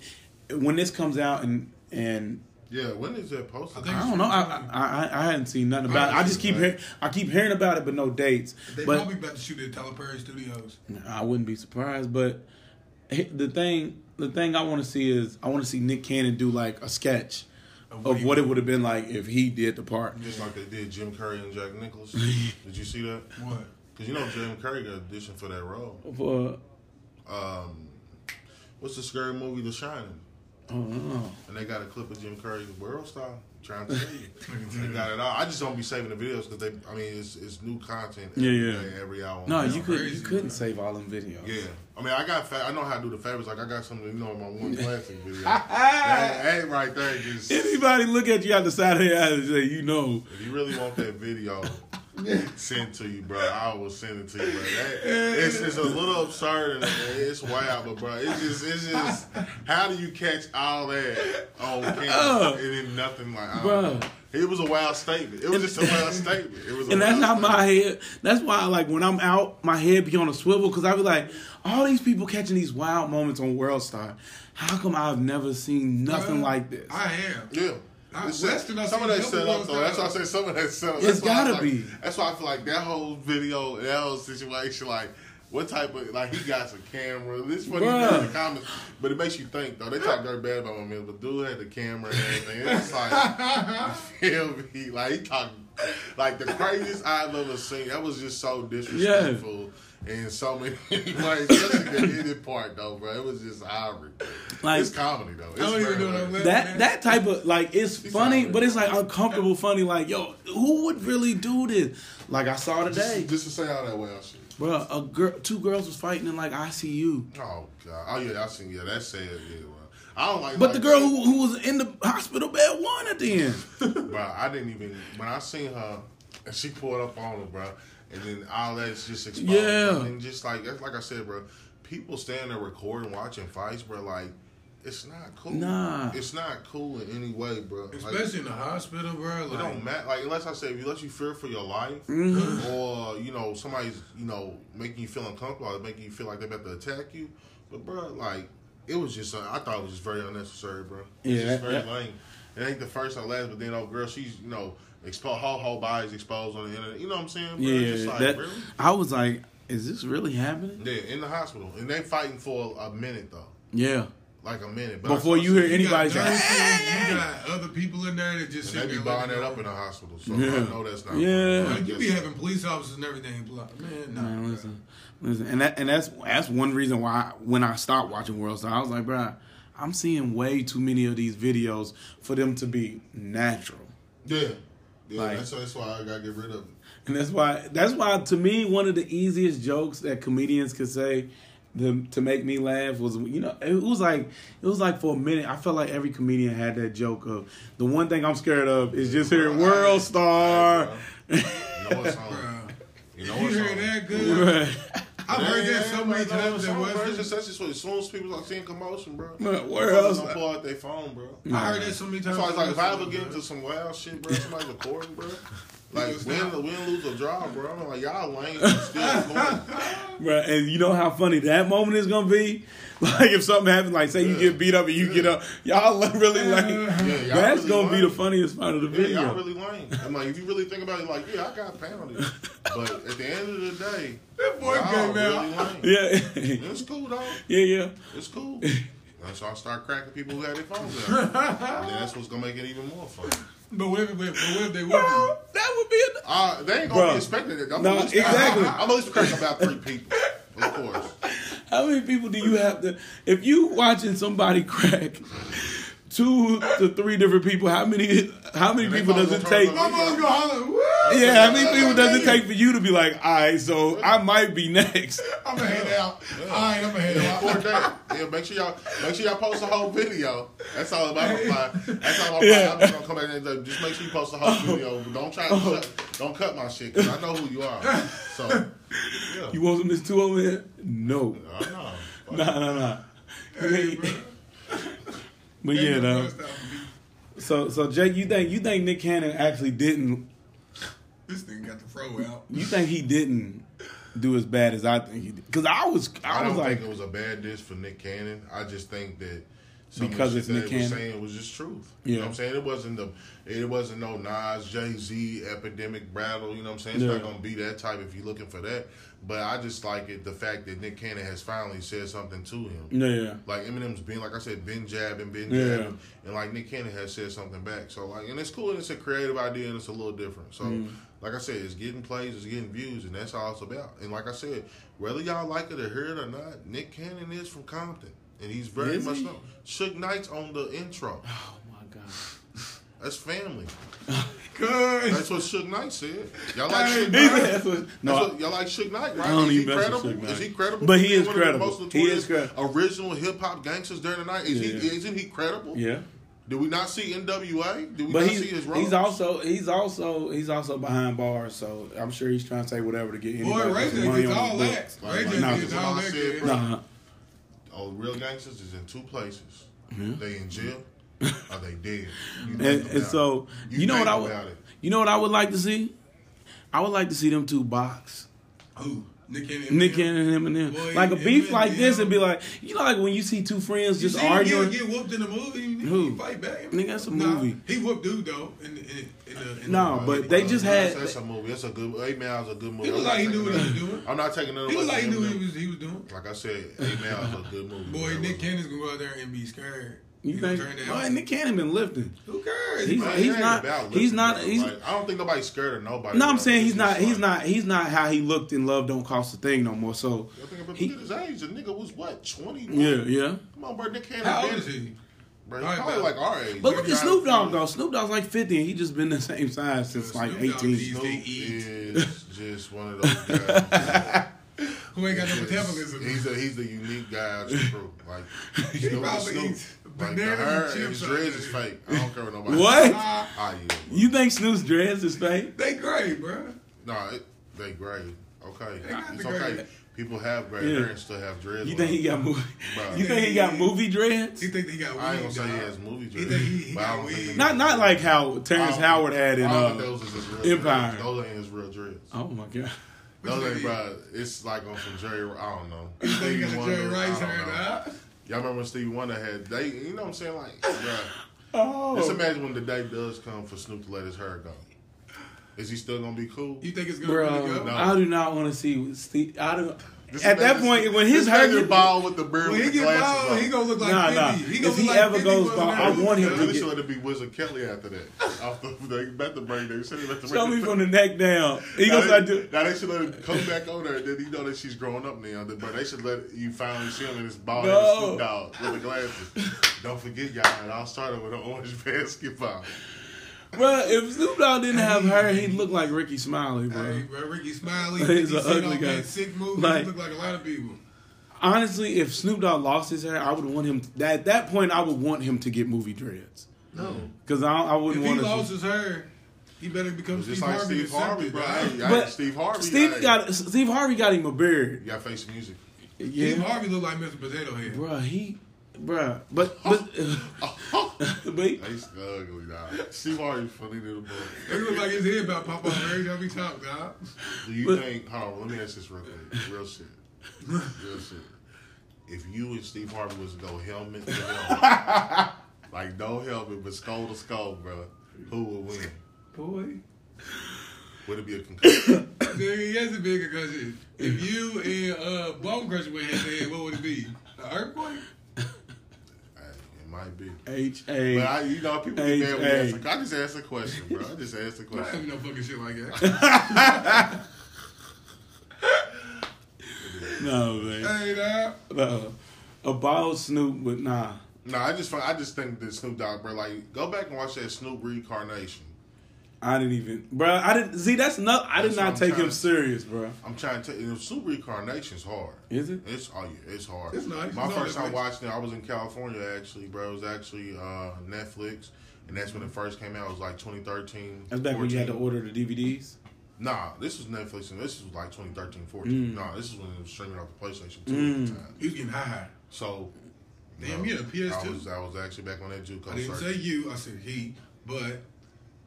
when this comes out and and Yeah, when is that posted? I think I don't know. I, I I I hadn't seen nothing about it. I just keep Right. hearing I keep hearing about it, but no dates. They But probably about to shoot it at Tyler Perry Studios. I wouldn't be surprised. But the thing the thing I want to see is I want to see Nick Cannon do like a sketch Of of what it would- would have been like if he did the part. Just like they did Jim Carrey and Jack Nicholas. did you see that? What? Because you know Jim Carrey got auditioned for that role. For Um, what's the scary movie, The Shining? No. And they got a clip of Jim Carrey, World Star. Trying to you, they got it all. I just don't be saving the videos because they. I mean, it's it's new content. Yeah, every yeah. day, every hour. No, you could crazy, you couldn't man. save all them videos. Yeah, I mean, I got. Fa- I know how to do the favorites. Like I got something, you know, in my one classic video. that, right there, just Anybody look at you on the side of their eyes and say, you know, if you really want that video sent to you, bro, I will send it to you, bro. That, it's, it's a little absurd and it's wild, but bro, it's just, it's just, how do you catch all that on camera Uh, and then nothing like, I don't Bruh. know. It was a wild statement. It was just a wild statement. It was, a and that's wild how statement. my head. That's why, like, when I'm out, my head be on a swivel because I be like, all these people catching these wild moments on World Star. How come I've never seen nothing Bruh, like this? I am. Yeah. I- Western, I some of that couple set up ones though. That's why I that- say some of that set up. It's That's why I gotta like- be. That's why I feel like that whole video, that whole situation, like what type of like he got some camera. This what he Bruh. did in the comments, but it makes you think though. They talk very bad about my man, but dude had the camera and everything. It's like you feel me? Like he talking like the craziest I've ever seen. That was just so disrespectful. And so many ways, especially the ending part though, bro. It was just horrible. Like- it's comedy though. It's I don't even know what I'm hilarious. laughing that that type of like it's funny, alright. but it's like uncomfortable funny. Like, yo, who would really do this? Like I saw today, Just, just to say all that wild shit. bro. A girl, two girls was fighting in like ICU, Oh god! Oh yeah, I seen. Yeah, that sad. Yeah, well, I don't like. but like the girl who, who was in the hospital bed won at the end. bro, I didn't even when I seen her and she pulled up on her, bro, and then all that's just exposed. Yeah. and just like that's like I said, bro. People standing there recording, watching fights, bro. Like it's not cool. Nah. it's not cool in any way, bro. Like, Especially in the hospital, bro. It Like, don't matter. Like unless I say, if you let you fear for your life, Mm-hmm. or you know somebody's you know making you feel uncomfortable, or making you feel like they're about to attack you. But bro, like it was just, uh, I thought it was just very unnecessary, bro. It's Yeah, just very that- lame. It ain't the first or last, but then oh girl, she's you know exposed, whole whole body's exposed on the internet. You know what I'm saying? Bro? It's just Yeah, like, that really? I was like, is this really happening? Yeah, in the hospital, and they fighting for a minute though, Yeah. like a minute. But Before you hear some- you got anybody you got other people in there that just and sit they be there buying that up in the hospital, so Yeah. I know that's not. Yeah. Like, you be Yes. having police officers and everything. Like, man, nah, Man, bro. listen, listen, and that and that's that's one reason why when I stopped watching World Star, I was like, bro, I'm seeing way too many of these videos for them to be natural, Yeah, yeah. Like- that's, that's why I gotta get rid of it. and that's why that's why to me one of the easiest jokes that comedians could say. The, to make me laugh was you know it was like it was like for a minute I felt like every comedian had that joke of the one thing I'm scared of is just hearing Bro, I- World Star. You know what's on. Bruh. You know what's heard on. that good? Right. I've heard that so many times it's in on, bro. It's Western. just, that's just what, as soon as people are seeing commotion, bro. Man, where motherfuckers else- Don't pull out their phone, bro. I heard that so many times. That's why it's like if I ever get into some wild shit, bro, somebody's recording, bro. Like Just win, stop. win, lose or draw, bro. I'm like y'all lame, but still going. Bruh, and you know how funny that moment is gonna be? Like if something happens, like say you Yeah. get beat up and you get up, y'all really like Yeah, y'all that's really gonna be the funniest part of the Yeah, video. y'all really lame. I'm like, if you really think about it, like, yeah, I got pounded, but at the end of the day, That boy y'all came really out. lame. yeah, It's cool though. yeah, yeah. It's cool. That's so I start cracking people who had their phones out. and then that's what's gonna make it even more fun. But what if, but what if they Well, wouldn't? that would be a, Uh, they ain't gonna Bruh. be expecting it. I'm No, at least, exactly. I'm at least cracking about three people, of course. how many people do you have to? If you watching somebody crack two to three different people, how many? How many people does it take? turn My mom's gonna holler, woo! Yeah, how many people does it take for you to be like, all right, so I might be next? I'm gonna head out. All right, I'm gonna head out. record. Yeah, make sure y'all make sure y'all post the whole video. That's all about reply. That's all I'm Yeah. I'm just gonna come back and say, just make sure you post the whole oh. video. Don't try to oh. shut, don't cut my shit because I know who you are. So yeah. You want some of this too over here? No. I know. Nah, nah, nah. Hey, bro. But yeah, Ain't no though. bust out for me. So, so Jake, you think you think Nick Cannon actually didn't? This thing got the fro out. You think he didn't do as bad as I think he did? Because I was, I, I was don't like, think it was a bad diss for Nick Cannon. I just think that some Because of the it's shit Nick that he was Cannon? saying was just truth. You know what I'm saying? It wasn't the it wasn't no Nas, Jay Z epidemic battle, you know what I'm saying? It's Yeah. not gonna be that type if you're looking for that. But I just like it the fact that Nick Cannon has finally said something to him. yeah, Like Eminem's been, like I said, been jabbing, been Yeah. jabbing, and like Nick Cannon has said something back. So like, and it's cool, and it's a creative idea, and it's a little different. So, Mm. like I said, it's getting plays, it's getting views, and that's all it's about. And like I said, whether y'all like it or hear it or not, Nick Cannon is from Compton, and he's very Is much he? known. Suge Knight's on the intro. Oh my god. That's family. Cuz. That's what Suge Knight said. Y'all like Hey, Suge Knight? That's what- That's what, y'all like Suge Knight, right? I don't is even mess with credible? Suge Knight. Is he credible? But he is one of the credible. most He is notorious credible. Original hip hop gangsters during the night. Is Yeah. he? Isn't he credible? yeah. Did we not see NWA? Did we But not he's, see his role? he's also he's also he's also behind bars, so I'm sure he's trying to say whatever to get Boy, anybody Ray J money gets on all his that. books. Ray Like, J gets all that. said, kid. bro. Nah, Oh, real gangsters is in two places. Yeah. They in jail or they dead. You and, and so it. you, know what I would you know what I would like to see? I would like to see them two box. Who? Nick Cannon. Nick Cannon and him and. Boy, like a him beef like this and be like, you know, like when you see two friends You just arguing. Get, get whooped in the movie. He, Who? Fight back. Nigga, that's a Nah, movie. He whooped dude though. In, the- in, in the, in No, the, but they just had. that's a movie. That's a good. Eight Miles a good movie. He not like he knew what he was doing. I'm not taking of He looked like he knew what he was he was doing. Like I said, Eight Miles a good movie. Boy, Nick was- Cannon's gonna go out there and be scared. You He gonna think? turn that Boy, out. Nick Cannon been lifting. Who cares? He's- Man, He- it he's not- about he's not- he's- Like, I don't think nobody's scared of nobody. No, I'm saying he's not. He's like- not. He's not how he looked in Love Don't Cost a Thing no more. So I think about He- at his age. The nigga was what twenty? yeah, yeah. Come on, bro. Nick Cannon. How old is he? Bro, he's probably like our age. But look at Snoop Dogg though. Snoop Dogg's like 50 and he just been the same size since Snoop like Dogg 18. needs- Snoop is just one of those guys. Who ain't got no Just- metabolism? He's a he's a unique guy out the crew. Like He Snoop, is probably Snoop. Eats Like the bananas and hair and chips his dreads is fake. I don't care what nobody. What? Yeah. You think Snoop's dreads is fake? they great, bro. No, it, they gray. Okay, They it's okay. gray. People have gray Yeah. hair and still have dreads. You think he got movie? Bruh. You think he got movie dreads? He think he got weed. I ain't gonna say he has movie dreads. think he, he but got don't weed. Not not like how Terrence Howard had in uh, those is his real Empire. Dreads. Those ain't his real dreads. Oh my god. Those ain't, bro. It's like on some Jerry. I don't know. He think he got Jerry Rice hair, know. dog. Y'all remember when Stevie Wonder had they? You know what I'm saying? Like, bruh. Oh. Just imagine when the day does come for Snoop to let his hair go. Is he still gonna be cool? You think it's gonna Bro, really go? No. I do not want to see Steve. I don't. Just At that imagine- point, when his just hair imagine ball with the beard When with he get glasses bald, on. he gonna look like Nah, 50. nah. He If gonna he like ever 50 goes was bald. I want him Yeah, to they get- should let it be Wizard Kelly after that. Off the, they bet the brain. They said they let the Show brain- me from the neck down. He now, gonna they, doing. now they should let him come back on there. Then you know that she's growing up now. But they should let you finally see him in his bald head No. Snoop Dogg with the glasses. Don't forget, y'all. It all started with an orange basketball. Bro, if Snoop Dogg didn't have her, he'd look like Rickey Smiley, bro. Hey, bro, Rickey Smiley, He's 50 an ugly guy. that sick movie. Like- he look like a lot of people. Honestly, if Snoop Dogg lost his hair, I would want him. At that point, I would want him to get movie dreads. No. Because I, I wouldn't want to. If he want lost to. his hair, he better become It's Steve just like Harvey. Steve Harvey, accepted, bro. dog. Hey, hey, But Steve Harvey. Steve hey, got Steve Harvey got him a beard. You got face music. Steve Harvey look like Mr. Potato Head. bro. He, bro. But but but he- He's ugly, dog. Steve Harvey funny little boy. It look like his head about pop off every time he talk, dog. Do you But- think? Hold on, let me ask this real quick. Real shit. Real shit. If you and Steve Harvey was to go helmet to helmet, like no helmet but skull to skull, bro, who would win? Boy. Would it be a concussion? Nigga, yes, it'd be a concussion. If you and uh, Bone Crusher went head to head, what would it be? An earthquake? Hey, it might be. H But A. I, you know, people get mad when hey. you ask. I just asked a question, bro. I just asked a I have question. no fucking shit like that. No man. hey, dog. No. About Snoop, but nah. No, I just, I just think that Snoop Dogg, bro. Like, go back and watch that Snoop reincarnation. I didn't even, bro. I didn't see. That's not. I did That's what not take him to- serious, bro. I'm trying to tell you, Snoop reincarnation's hard. Is it? It's oh yeah, it's hard. It's nice. My It's first nice. time watching it, I was in California actually, bro. It was actually uh, Netflix, and that's when it first came out. It was like 2013. That's back when you had to order the DVDs. Nah, this was Netflix, and this was like 2013, 14. Mm. Nah, this is when it was streaming off the PlayStation 2 at the time. He was getting high. So, Damn, no, you had a PS2? I was, I was actually back on that JUCO I didn't circuit. say you, I said he, but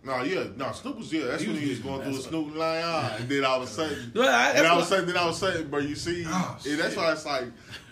No, yeah, no, Snoop was yeah. That's He when was he was going through a that's Snoop line, ah, and then all of a sudden, Well, I- and that's all of a what- sudden, then all of a sudden, bro, you see, Oh, and that's why it's like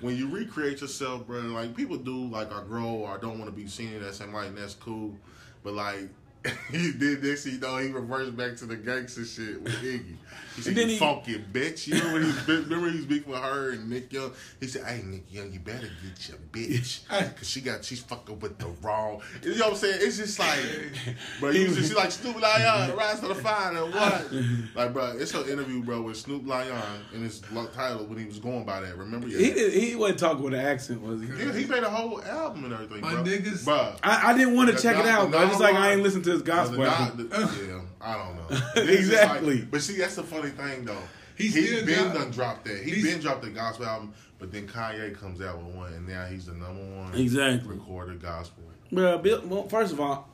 when you recreate yourself, bro. Like people do, like I grow or I don't want to be seen in that same light, and that's cool. But like he did this, you know, he reversed back to the gangster shit with Iggy. He said, And then he- funky bitch." You remember when he was, remember he was beefing with her and Nick Young. He said, "Hey, Nick Young, you better get your bitch, cause she got she's fucking with the wrong." You know what I'm saying? It's just like, bro, he was just, she like Snoop Lion, rise to the fire and what? Like, bro, it's her interview, bro, with Snoop Lion and his title when he was going by that. Remember? Yeah, He did, he wasn't talking with an accent, was he? yeah, he made a whole album and everything, My bro. niggas- bro. I, I didn't want to The check it out, the but I just like I Don ain't listened to his gospel. Album. the- yeah, I don't know. Exactly. like- but see, that's the funny thing though. He He still been got- done dropped that. He he's- been dropped the gospel album, but then Kanye comes out with one, and now he's the number one Exactly. recorded gospel. Bro, Bill, well, first of all,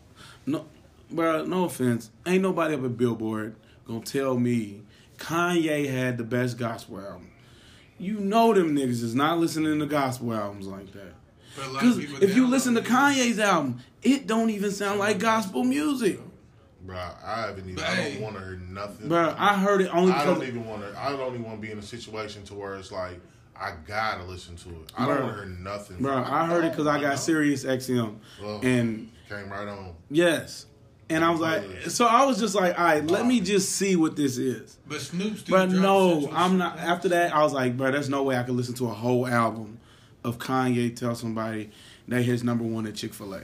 no, bro, no offense. Ain't nobody up at Billboard gonna tell me Kanye had the best gospel album. You know them niggas is not listening to gospel albums like that. But a lot of Because if you listen to. Kanye's album, it don't even sound like mm. gospel music. Bro, I haven't even. But I don't want to hear nothing. Bro, I heard it only I don't even want to. I don't even want to be in a situation to where it's like I gotta listen to it. I Bro. don't want to hear nothing. Bro, I heard it because oh, I got know. Sirius XM, Well, and came right on. yes, and I was like, so I was just like, all right, let me just see what this is. But Snoop still But no, I'm not. After that, I was like, bro, there's no way I could listen to a whole album of Kanye tell somebody that his number one at Chick Fil A,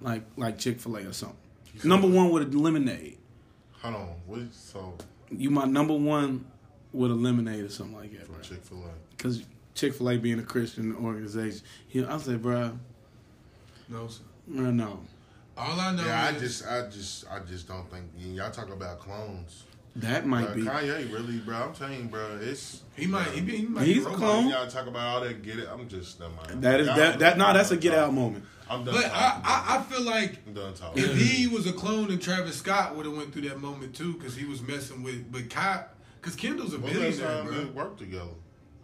like like Chick Fil A or something. Number one with a lemonade. Hold on. What? So You my number one with a lemonade or something like that, from Chick Fil A. Because Chick Fil A being a Christian organization, you know, I say, bro, No, sir. bro, no. All I know Yeah, I just, I just, I just don't think y'all talk about clones. That might Bro, be. Kanye really, bro. I'm telling you, bro. It's he might he, be, he might He's be a clone. y'all talk about all that. Get it? I'm just never mind. That is Y'all- that that no, that's a get out talking. moment. I'm done. But talking, I. I I feel like I'm done talking. if he was a clone and Travis Scott would have went through that moment too because he was messing with but Kai because Kendall's a Well, that's billionaire, how bro. they work together.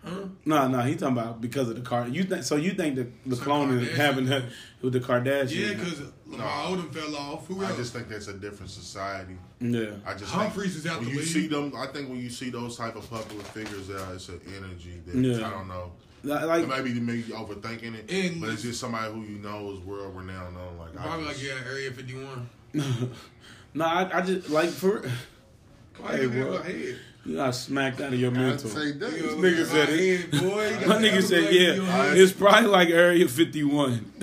Huh? No, no, he talking about because of the car. You think so? You think the the Some cloning Kardashian. having that with the Kardashians? Yeah, because Lamar No. Odom fell off. Who I just think that's a different society. yeah. I just Humphries think is out when the you league. see them. I think when you see those type of public figures, there, it's an energy that Yeah. I don't know. Like, It might be me overthinking it, And- but it's just somebody who you know is world renowned. On like, I Probably just, like yeah, Area 51. no, I, I just like for Why Hey, you bro. head? you got smacked out of your I'd mental. say that. You nigga said my it. head, boy. My nigga said, black on your yeah, head. it's probably like Area 51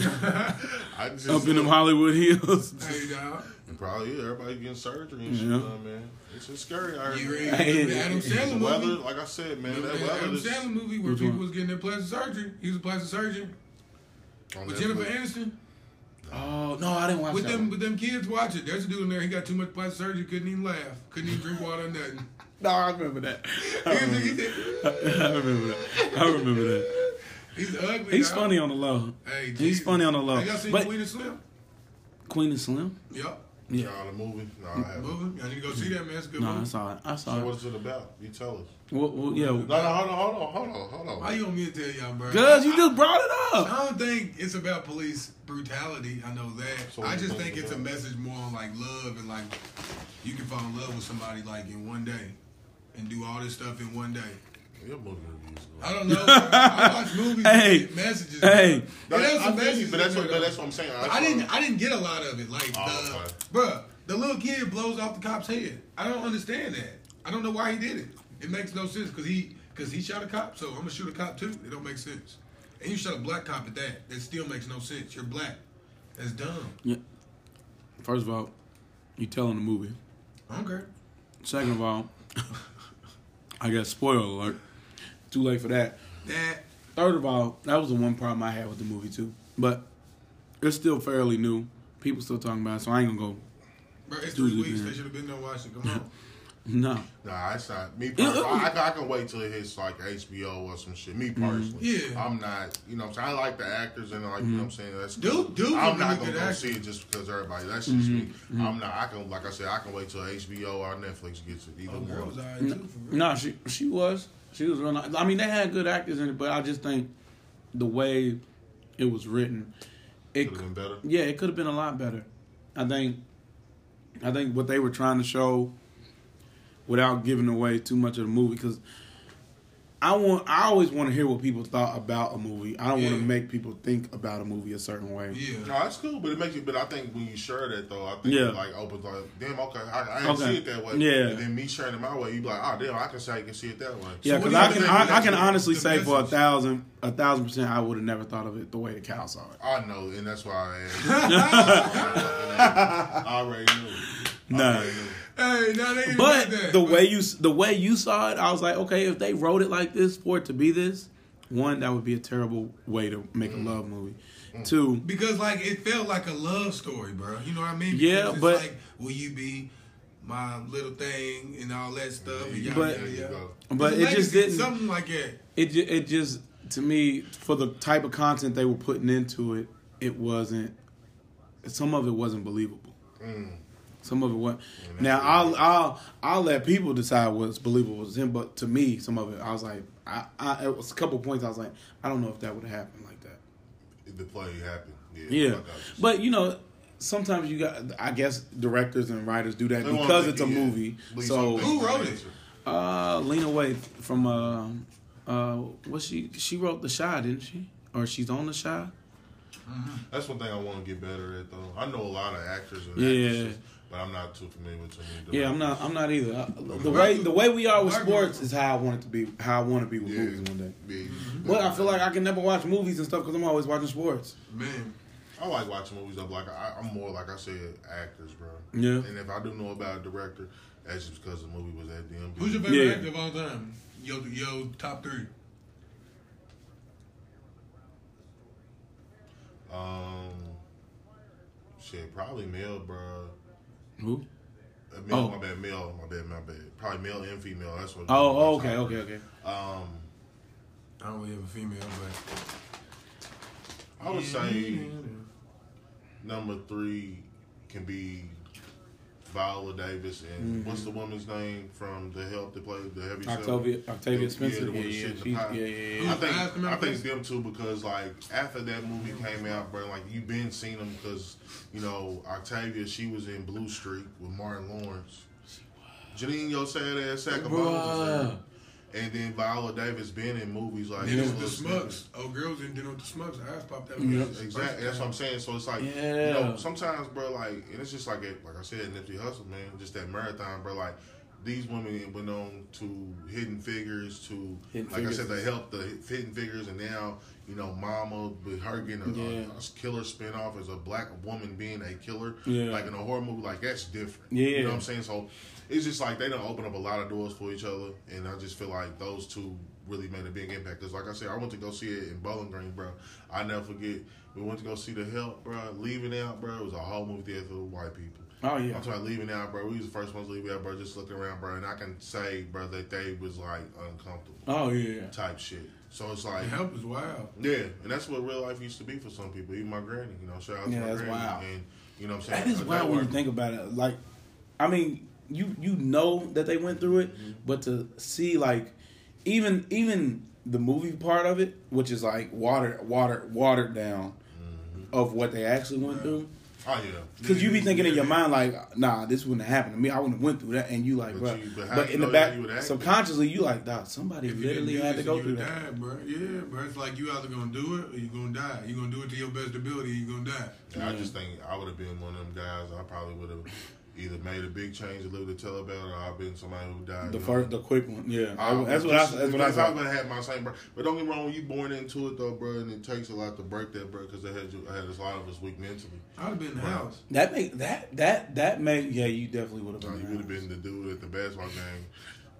I just up in them Hollywood hills. Hey, dog. Probably yeah, everybody getting surgery and shit, Yeah. you man. It's just scary out You here. ready? Hey, The Adam The Sandler weather, movie. like I said, man, Remember that that weather Adam is Sandler movie where Which people one? was getting their plastic surgery. He was a plastic surgeon on with Netflix. Jennifer Aniston. Oh no, I didn't watch With that. them, one. with them kids, watch it. There's a dude in there. He got too much plastic surgery. Couldn't even laugh. Couldn't even drink water or nothing. No, I remember that. I remember, I remember that. I remember that. He's ugly. He's dog. funny on the low. Hey, He's funny on the low. Hey, y'all seen But Queen and Slim? Queen and Slim? Yup. Yeah. Nah, the movie. No, I haven't. Movie. Y'all need to go see that, man. It's a good No, I saw it. I So saw it. what's it about? You tell us. Well, well, yeah. No, no, hold on, hold on, hold on, hold on. Why you want me to tell y'all, bro? Cause you just brought it up. I don't think it's about police brutality. I know that. So I just think think it's a message more on like love and like you can fall in love with somebody like in one day and do all this stuff in one day. Your movie reviews. I don't know. bro. I watch movies Hey, and get messages. hey. bro. That's, There's I some feel messages but that's what but that's what I'm saying. But I didn't. I didn't get a lot of it. Like, Oh, the, okay. bruh, the little kid blows off the cop's head. I don't understand that. I don't know why he did it. It makes no sense because he because he shot a cop. So I'm gonna shoot a cop too. It don't make sense. And you shot a black cop at that. That still makes no sense. You're black. That's dumb. Yeah. First of all, you telling the movie. I. Second of all, I got spoiler alert. Too late for that. That Third of all, that was the one problem I had with the movie too. But it's still fairly new. People still talking about it, so I ain't gonna go. bro, it's three weeks. They should have been there watching. Come on. No. Nah, it's not me. Personally, uh, uh, I, I, I can wait till it hits like HBO or some shit. Me mm-hmm. personally, Yeah. I'm not. You know, what I'm saying I like the actors and like you know what I'm mm-hmm. saying. That's Dude- dude I'm not gonna go actor. see it just because everybody. That's just me. Mm-hmm. I'm not. I can like I said, I can wait till HBO or Netflix gets it. Either Oh, one. was alright mm. too. For real. No, she she was. She was real. I mean, they had good actors in it, but I just think the way it was written, it Could have been better. yeah, it could have been a lot better. I think, I think what they were trying to show, without giving away too much of the movie, because I want, I always want to hear what people thought about a movie. I don't want to make people think about a movie a certain way. Yeah. No, that's cool, but it makes you. But I think when you share that though, I think Yeah. it like opens like, damn, okay, I, I didn't Okay. see it that way. Yeah. and then me sharing it my way, you be like, oh damn, I can say I can see it that way. Yeah, because do you I can, I, I can honestly the say for a thousand, a thousand percent, I would have never thought of it the way the cow saw it. I know, and that's why I asked. I already knew. I already knew. Hey, now they ain't But that. the way you the way you saw it, I was like, okay, if they wrote it like this for it to be this, one, that would be a terrible way to make a mm. love movie. Mm. Two, Because like it felt like a love story, bro. You know what I mean? Yeah, Because it's but- like, will you be my little thing and all that stuff? And yada, But- yada, yada. but it just didn't. something like that. it it just to me for the type of content they were putting into it, it wasn't. Some of it wasn't believable. Mm. Some of it was. Now I'll I'll I'll let people decide what's believable to him, but to me, some of it I was like, I, I it was a couple points I was like, I don't know if that would have happened like that. If the play happened. Yeah. Yeah, like I was- but you know. Sometimes you got, I guess, directors and writers do that They because it's a it, yeah, movie. leave So, Who wrote it? uh, Lena Waithe from uh, uh, what she she wrote the Chi, didn't she? Or she's on the Chi? That's one thing I want to get better at, though. I know a lot of actors and Yeah. actresses, but I'm not too familiar with too many. Yeah, I'm not. I'm not either. I, the way the way we are with sports is how I want it to be. How I want to be with Yeah. movies one day. Yeah. But I feel like I can never watch movies and stuff because I'm always watching sports. Man, I like watching movies. I'm like I, I'm more like I said, actors, bro. Yeah. And if I do know about a director, that's just because the movie was at DMV. who's your favorite Yeah. actor of all time? Yo, yo, top three. Um, shit, probably male, bro. Who? Uh, male, Oh. my bad, male, my bad, my bad. Probably male and female. That's what. Oh, oh, okay, okay, okay. Um, I don't really have a female, but I would say number three can be Viola Davis and what's the woman's name from the Help that played the heavy Mm-hmm. Octavia, Cell? Octavia Yeah, Spencer. the one Yeah, that yeah, shit in the she's, yeah, yeah, I think I Memphis? think them two because like after that movie came out, bro, like you been seen them because you know Octavia she was in Blue Streak with Martin Lawrence. Janine, your sad ass sack of bones was there. Bruh. And then Viola Davis been in movies like Dinner with the little Schmucks. Oh, girls in dinner with the Schmucks. Her ass popped out. Yeah. Exactly. That's what I'm saying. So it's like, you know, sometimes, bro, like, and it's just like, it, like I said, Nipsey Hussle, man, just that marathon, bro. Like, these women went on to Hidden Figures, to Hidden like Figures I said, they helped the Hidden Figures, and now you know, Mama with her getting a, Yeah. a, a killer spinoff as a black woman being a killer, Yeah. like in a horror movie, like that's different. Yeah. you know what I'm saying. So it's just like they don't open up a lot of doors for each other, and I just feel like those two really made a big impact. Because like I said, I went to go see it in Bowling Green, bro. I never forget. We went to go see The Help, bro. Leaving out, bro. It was a whole movie theater full of white people. Oh yeah. I'm talking about leaving out, bro. We was the first ones leaving out, bro. Just looking around, bro. And I can say, bro, that they was like uncomfortable Oh yeah. type shit. So it's like, The help is wild. yeah, and that's what real life used to be for some people. Even my granny, you know, shout out Yeah, to my that's granny. wild. And you know what I'm saying? That is That wild when you think about it. Like, I mean, you you know that they went through it, Mm-hmm. but to see like even even the movie part of it, which is like water water watered down Mm-hmm. of what they actually went through. Oh yeah. Because you be thinking in your mind like, nah, this wouldn't have happened to me. I wouldn't have went through that, and you like, But bro. you- but But, you in the back, you subconsciously, you like, nah, somebody If literally had to go through you that. die, bro. Yeah, bro. It's like you either gonna do it or you gonna die. You gonna do it to your best ability. You gonna die. Yeah, I just think I would have been one of them guys. I probably would have either made a big change and lived to tell about it, or I've been somebody who died. The young. first, the quick one, yeah. I- that's what I. That's what I because. I'm gonna have my same, bro. But don't get me wrong, when you born into it though, bro, and it takes a lot to break that, bro, because they had you, I had a lot of us weak mentally. I'd have been in the house. That make that that that make yeah. You definitely would have Like, you would have been the dude at the basketball game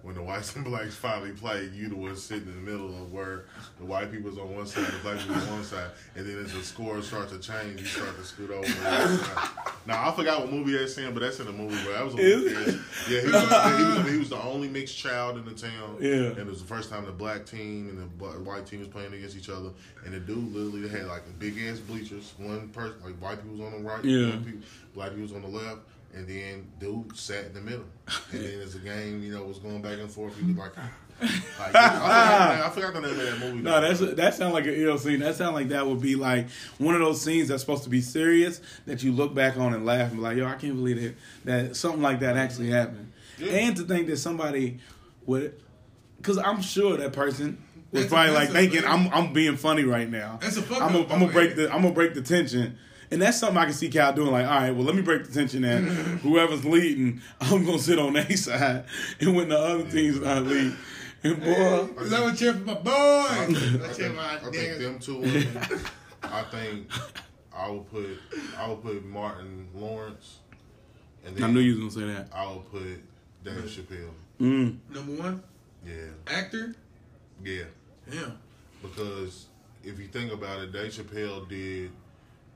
when the whites and blacks finally played. You the one sitting in the middle of where the white people's on one side, the black people on one side, and then as the score starts to change, you start to scoot over. now I forgot what movie that's in, but that's in the movie. But that was a. Is Yeah, he was, he, was, he was the only mixed child in the town. Yeah. and it was the first time the black team and the white team was playing against each other. And the dude literally had like big ass bleachers. One person, like white people was on the right, Yeah. people, black people was on the left. And then dude sat in the middle. And then as the game, you know, was going back and forth, he was like, like I, forgot, I forgot the name of that movie. No, that's that sound like an ill scene. That sound like that would be like one of those scenes that's supposed to be serious that you look back on and laugh and be like, "Yo, I can't believe it that something like that actually happened." Yeah. And to think that somebody would, because I'm sure that person was That's a- probably like thinking. "I'm I'm being funny right now." That's a fuck I'm gonna I'm gonna though, break the I'm gonna break the tension. And that's something I can see Cal doing. Like, all right, well, let me break the tension. And whoever's leading, I'm gonna sit on their side, and when the other team's not leading, and boy, Is that what cheer for my I boy? think, I I think, my I think them two women. I think I would put I would put Martin Lawrence, and then I knew you was gonna say that. I would put Dave Chappelle. Mm. Number one Yeah, actor. yeah. Yeah. because if you think about it, Dave Chappelle did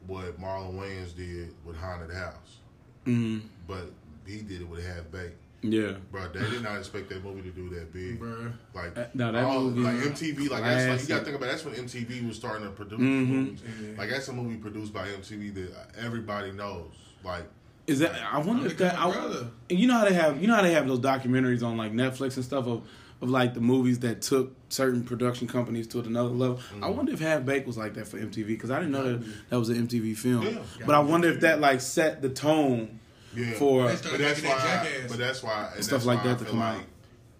what Marlon Wayans did with Haunted House, Mm, but he did it with Half Baked. yeah. Bro, they did not expect that movie to do that big. bro. Like, Uh, no, that all- movie like MTV, like that's like you gotta think about. That's when MTV was starting to produce Mhm. movies. Like that's a movie produced by MTV that everybody knows. Like, Is that? I wonder if that. I, my brother. and you know how they have. You know how they have those documentaries on like Netflix and stuff of of like the movies that took certain production companies to another level. Mm-hmm. I wonder if Half Baked was like that for MTV because I didn't know that that was an MTV film. Yeah. But I wonder if that like set the tone yeah, for. They but started that's why. that Jackass. But that's why and Stuff that's like why that I to feel come like out.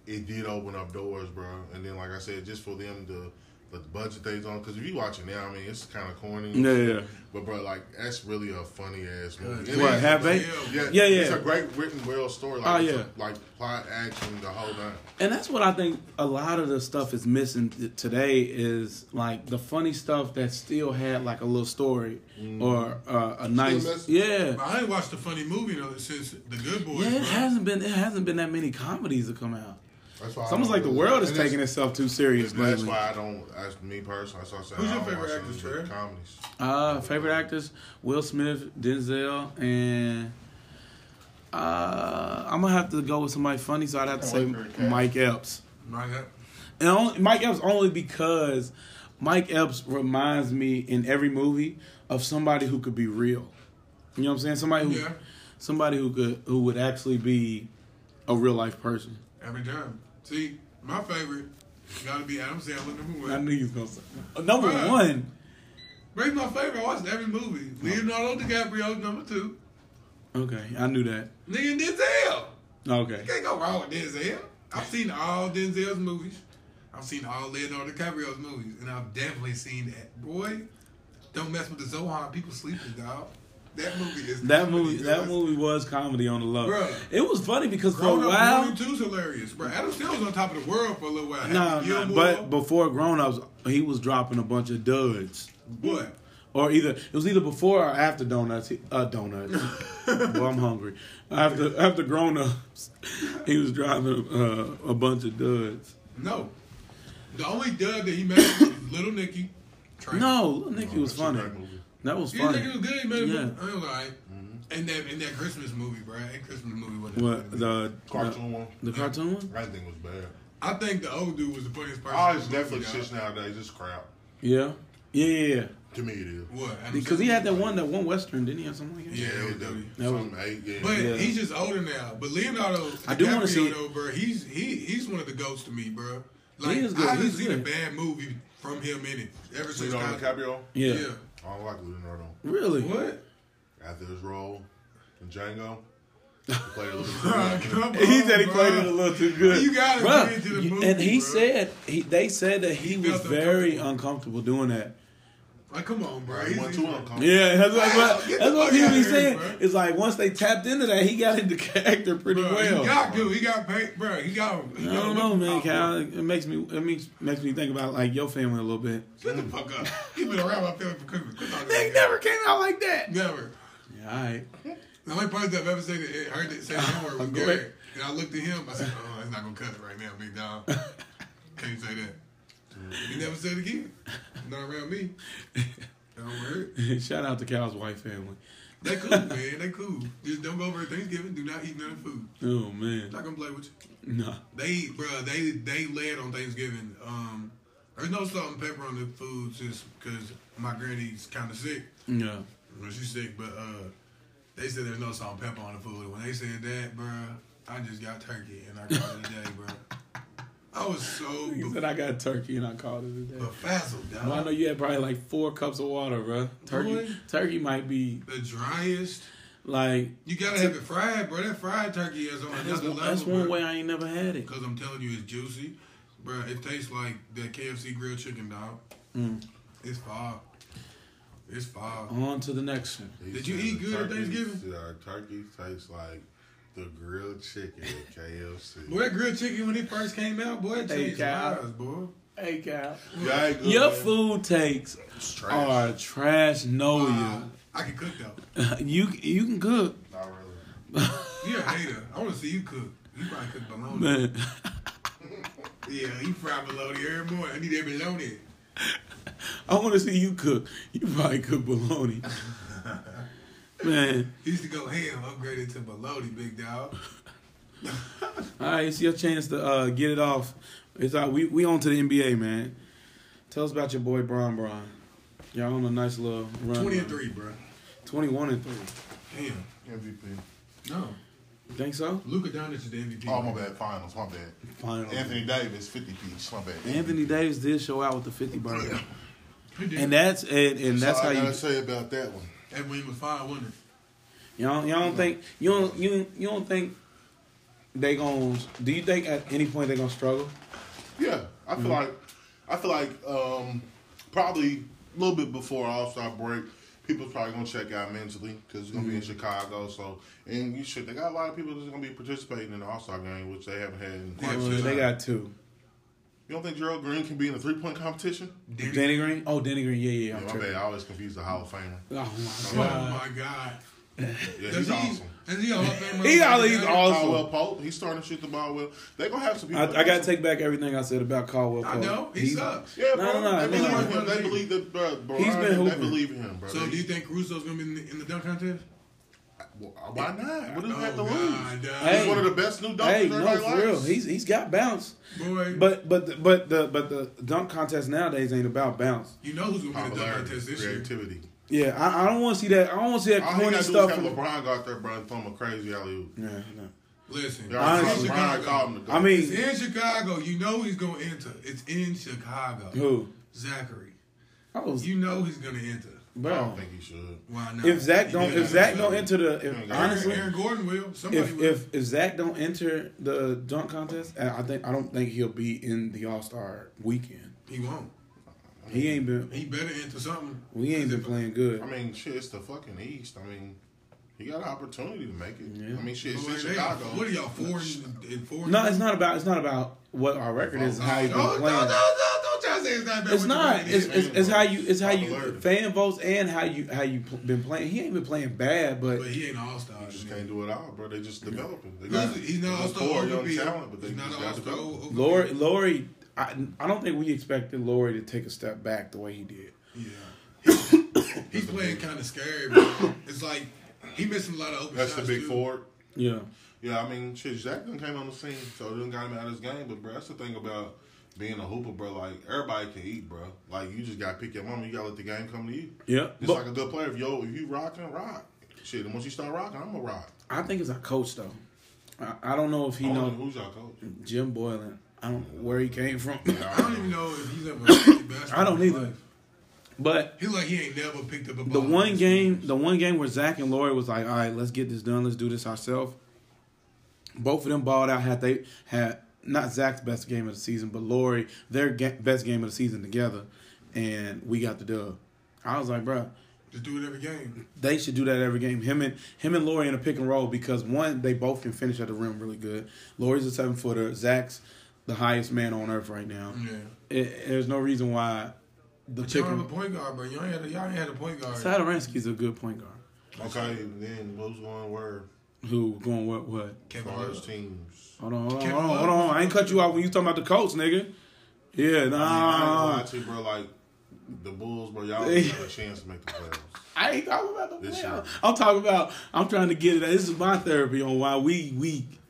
it did open up doors, bro. And then, like I said, just for them to put the budget things on, because if you watch it now, I mean, it's kind of corny. Yeah, yeah. But bro, like that's really a funny ass movie. Yeah. And What, it's- Half Baked? Yeah, Yeah, yeah. It's a great written, well story. Like, Oh, it's a- yeah. like plot, action, the whole nine. And that's what I think a lot of the stuff is missing today is like the funny stuff that still had like a little story or uh, a nice yeah. But I ain't watched a funny movie though since The Good Boys. Yeah, it bro. hasn't been it hasn't been that many comedies that come out. That's why It's I almost don't like the world is taking itself too serious That's lately. why I don't. That's me personally. That's what I said. Who's I your favorite watch actors, any Trey? Comedies. Uh, favorite actors: Will Smith, Denzel, and uh, I'm gonna have to go with somebody funny. So I'd have to say favorite cast. Mike Epps. And only, Mike Epps only because Mike Epps reminds me in every movie of somebody who could be real. You know what I'm saying? Somebody who, Yeah. somebody who could who would actually be a real life person. Every time. See, my favorite gotta be Adam Sandler number one. I knew he was gonna say uh, number Bruh. one. Break my favorite. I watched every movie. Leonardo DiCaprio number two. Okay, I knew that. Nigga Denzel. Okay, You can't go wrong with Denzel. I've seen all Denzel's movies. I've seen all Leonardo DiCaprio's movies, and I've definitely seen that. Boy, don't mess with the Zohan. People sleeping, dog. That movie is that comedy, movie that guys. movie was comedy on the low. Bruh. It was funny because for Grown a Up while, Movie Two's hilarious, bro. Adam Sandler was on top of the world for a little while. no, Happy no, Gilmore. but before Grown Ups, he was dropping a bunch of duds. what? Or either it was either before or after donuts. He- Uh, donuts. well, I'm hungry. After after grown ups, he was driving uh, a bunch of duds. No. The only dud that he made was Little Nicky. Train. No, Lil Nicky was funny. Great movie. That was You think it was good? man. made it. Yeah. Yeah. It was alright. And that and that Christmas movie, bro. That Christmas movie wasn't. What funny. the Cartoon one. the, the cartoon one? I think it was bad. I think the old dude was the funniest person. All in this the Netflix shit nowadays is crap. Yeah, yeah, yeah. yeah. To me, it is. What? Because he had that one that one western, didn't he? Have something like that? Yeah, it it was was. That was- Something eight, yeah. But Yeah. he's just older now. But Leonardo I do wanna DiCaprio, see- though, bro. He's he he's one of the goats to me, bro. Like He is good. I haven't He's seen good. a bad movie from him in it ever since. Leonardo Cos- DiCaprio. Yeah. Yeah. I don't like Leonardo. Really? What? After his role in Django, he played a little Bruh, bit. come on, He said he bruh. played it a little too good. You gotta Bruh, bring it to the you- movie, And he bruh. said he they said that he, He was very uncomfortable. uncomfortable doing that. Like, come on, bro. He's- went too uncomfortable. Yeah, that's, that's what, get that's what fuck people outta be here, saying. It's like once they tapped into that, he got into character pretty Bruh, well. He got to. He got paid, bro. He got. He I got don't know, whip man, out, Cal. It makes me it makes makes me think about like your family a little bit. Shut the fuck up. He been around my family for Christmas. They like that. never came out like that. Never. Yeah, all right. The only person I've ever said it, heard it say the N word was Go Gary. And I looked at him. I said, "Oh, he's not gonna cut it right now, big dog. Can't say that." He never said it again. Not around me. Don't worry. Shout out to Cal's white family. They cool, man. They cool. Just don't go over Thanksgiving. Do not eat none of food. Oh man, Not gonna play with you. no. They, bro, they they led on Thanksgiving. Um, there's no salt and pepper on the food just because my granny's kind of sick. Yeah. Well, she's sick, but uh, they said there's no salt and pepper on the food. When they said that, bro, I just got turkey and I got it today, day, bro. I was so He said I got turkey and I called it a day. befuddled, dog. Well, I know you had probably like four cups of water, bro. Turkey, Boy. turkey might be the driest. like You gotta have it fried, bro. That fried turkey is on that's, another level. that's one bro. way I ain't never had it. Cause I'm telling you, it's juicy, bro. It tastes like that KFC grilled chicken, dog. Mm. It's fire. It's fire. On to the next one. He Did you eat the good at Thanksgiving? Uh, turkey tastes like the grilled chicken at KFC. Boy, that grilled chicken when it first came out, boy, it Hey, changed Cal. lives, boy. Hey, Cal. Yeah, good, Your man. food takes trash. are trash. Know Uh, I can cook though. You you can cook, Not really. You're a hater. I want to see you cook. You probably cook bologna. man. Yeah, you fry bologna every morning. I need that bologna. I want to see you cook. You probably cook bologna. Man, He used to go ham, upgraded to Baloney, big dog. all right, it's your chance to uh, get it off. It's all, we we on to the NBA, man. Tell us about your boy Bron Bron. Y'all on a nice little run. 20 and 3, bro. Twenty-one and three. Damn. MVP. No. You think so? Luka Doncic is the MVP. Oh my bad. Finals. My bad. Final. Anthony Davis, fifty piece. My bad. Anthony Davis did show out with the fifty burger, He did. and that's and, and that's all how I you gotta say about that one. That win was fine, wasn't it? y'all y'all don't think you don't you you don't think they gonna do you think at any point they gonna struggle? Yeah, I feel like I feel like um, probably a little bit before All Star break, people's probably gonna check out mentally because it's gonna be in Chicago. So and you should they got a lot of people that's gonna be participating in the All Star game, which they haven't had in Yeah, Well, they got two. You don't think Gerald Green can be in a three point competition? Danny- Danny Green. Oh, Danny Green. Yeah, yeah. Yeah, I'm my bad. I always confuse the Hall of Famer. Oh Oh my god. my God. Yeah, Does he's awesome. Is he a Hall of Famer? He all- he's awesome. Caldwell Pope, he's starting to shoot the ball well. They gonna have some I, people. I gotta take back everything I said about Caldwell. Pope. I know. He He's- sucks. Yeah, bro. no, no, they believe no. in him. They believe that, bro. bro He's been They believe in him, bro. So do you think Russo's going to be in the, in the dunk contest? Well, uh, Why not? What does he Oh, have to God, lose? dog. Hey. He's one of the best new dunkers Hey, no, everybody for likes. real. He's he's got bounce. Boy, But but the, but the but the dunk contest nowadays ain't about bounce. you know who's going to be in the dunk contest this year. creativity. Yeah, I, I don't want to see that. I don't want to see that All he corny got to do stuff. is have from- LeBron go out there, bro, and throw him a crazy alley oop. Yeah, no. Listen, Y'all already it's saw in LeBron call Chicago. him the I mean, It's in Chicago. You know he's going to enter. It's in Chicago. who? Zachary. Oh, You know he's going to enter. I bro. don't think he should. Why not? If Zach don't, if Zach don't enter the, if, honestly, Aaron Gordon will. Somebody if will. if if Zach don't enter the dunk contest, I I think I don't think he'll be in the All Star weekend. he won't. He ain't been. He better enter something. We ain't been playing good. I mean, shit, it's the fucking East. I mean, he got an opportunity to make it. Yeah. I mean, shit, it's Boy, in they- Chicago. What are y'all four and, and four? No, it's not about. It's not about what our record is. How he's been oh, Don't, don't, playing. don't, don't, don't try to say it's not about It's not. It's, it's, it's how you. It's how you fan votes and how you how you pl- been playing. He ain't been playing bad, but But he ain't an all star. You just can't do it all, bro. They just developing. They Listen, he's not all-star core over young Beal. talent, but they He's not just an got all-star Lauri, Lauri, I, I don't think we expected Lauri to take a step back the way he did. Yeah. He's playing kind of scary, bro. It's like he missing a lot of open That's the big too. forward. Yeah, Yeah, I mean, shit, Zach done came on the scene, so it done got him out of his game. But, bro, that's the thing about being a hooper, bro. Like, everybody can eat, bro. Like, you just got to pick your mama. You got to let the game come to you. yeah. Just But like a good player. If, yo, if you rocking, rock. Shit, and once you start rocking, I'm going to rock. I think it's our coach though. I, I don't know if he knows. Who's y'all coach? Jim Boylen. I don't know where he came from, I don't even know if he's ever played basketball. I don't either. life. But He like he ain't never picked up a ball. the one game, the one game where Zach and Lauri was like, "All right, let's get this done. Let's do this ourselves." Both of them balled out. Had they had not Zach's best game of the season, but Lauri their ga- best game of the season together, and we got the dub. I was like, bro. Just do it every game. they should do that every game. Him and him and Lauri in a pick and roll because one, they both can finish at the rim really good. Lauri's a seven footer. Zach's the highest man on earth right now. Yeah. It, there's no reason why the But y'all pick have a point guard, bro. Y'all ain't had a, y'all ain't had a point guard. Satoransky's a good point guard. Okay, then who's going where? Who going what what? As Kevin far as Love. teams. Hold on, hold on, hold on, hold on. I ain't cut you off when you talking about the coach, nigga. Yeah, I, mean, I ain't gonna nah. to you, bro. Like, the Bulls, bro, y'all don't have a chance to make the playoffs. I ain't talking about the This playoffs. I'm talking about. I'm trying to get it. This is my therapy on why we weak.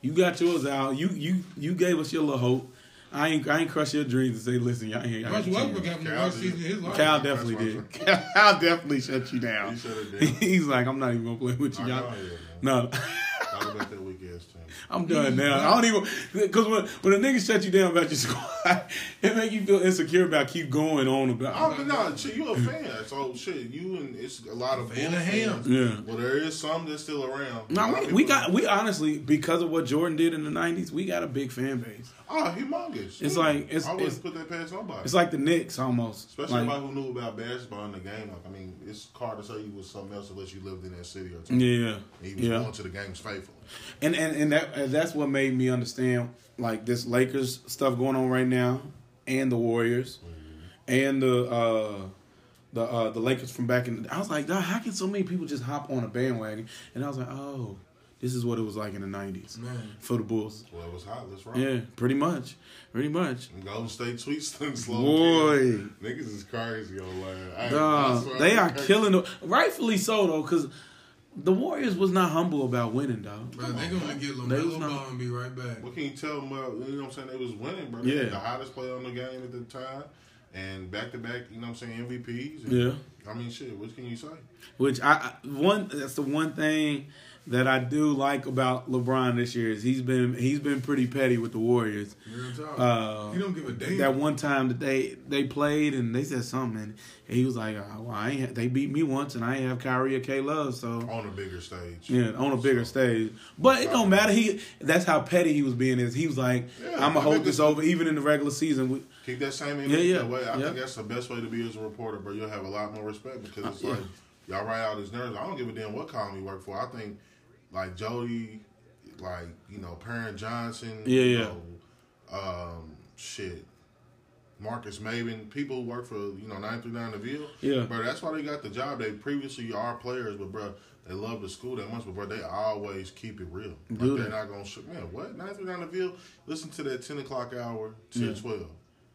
You got yours out. You you you gave us your little hope. I ain't I ain't crush your dreams and say, listen, y'all ain't. y'all Russ Westbrook having the Cal worst season of his life. Cal definitely did. Cal definitely shut you down. He shut it down. He's like, I'm not even gonna play with you. I Y'all. know, yeah, man. No, Talk about that weak ass team. I'm done now. I don't even because when when a nigga shut you down about your squad, it make you feel insecure about keep going on about. Oh, no, shit, you a fan, so shit, you and it's a lot of Fan Bulls of ham. Yeah. Well, there is some that's still around. No, we, we got we honestly because of what Jordan did in the '90s, we got a big fan base. Oh, humongous. It's Yeah. like- it's- I wouldn't it's- put that past nobody. It's like the Knicks almost. Especially Like, anybody who knew about basketball in the game. Like, I mean, it's hard to say you was something else unless you lived in that city or something. yeah, He was yeah. going to the games faithful. and and and that and that's what made me understand like this Lakers stuff going on right now, and the Warriors, and the uh, the uh, the Lakers from back in. I was like, how can so many people just hop on a bandwagon? And I was like, oh, This is what it was like in the '90s for the Bulls. Well, it was hot. Let's rock. Yeah, pretty much, pretty much. Golden State tweets done slow. Boy. down. Niggas is crazy on land. I- I Dog, swear, they I'm are crazy. killing, the, rightfully so though, because the Warriors was not humble about winning, dog. Bro, they gonna get They was LaMelo not- Ball and be right back. What can you tell them about? You know what I'm saying? They was winning, bro. They Yeah. the hottest player on the game at the time, and back to back. You know what I'm saying? MVPs. And, Yeah. I mean, shit. What can you say? Which I I- one that's the one thing that I do like about LeBron this year is he's been he's been pretty petty with the Warriors. Uh, he don't give a damn. That one time that they they played and they said something and he was like, oh, well, I ain't, they beat me once and I ain't have Kyrie or K Love, so On a bigger stage. yeah, on a bigger stage. But it don't matter. He that's how petty he was being. Is he was like, Yeah, "I'm gonna hold this over even in the regular season. We, Keep that same Yeah, energy yeah, that way. I yeah. think that's the best way to be as a reporter, bro. You'll have a lot more respect because it's Uh, yeah. like y'all write out his nerves. I don't give a damn what column you work for. I think like Jody, like you know Perrin Johnson, Yeah, you yeah. know, um, shit. Marcus Maven, people who work for you know nine three nine the Ville, Yeah. bro. That's why they got the job. They previously are players, but bro, they love the school that much, but bro, they always keep it real. Like, Do they're not gonna sh- man. What nine three nine the Ville? Listen to that ten o'clock hour to Yeah. twelve.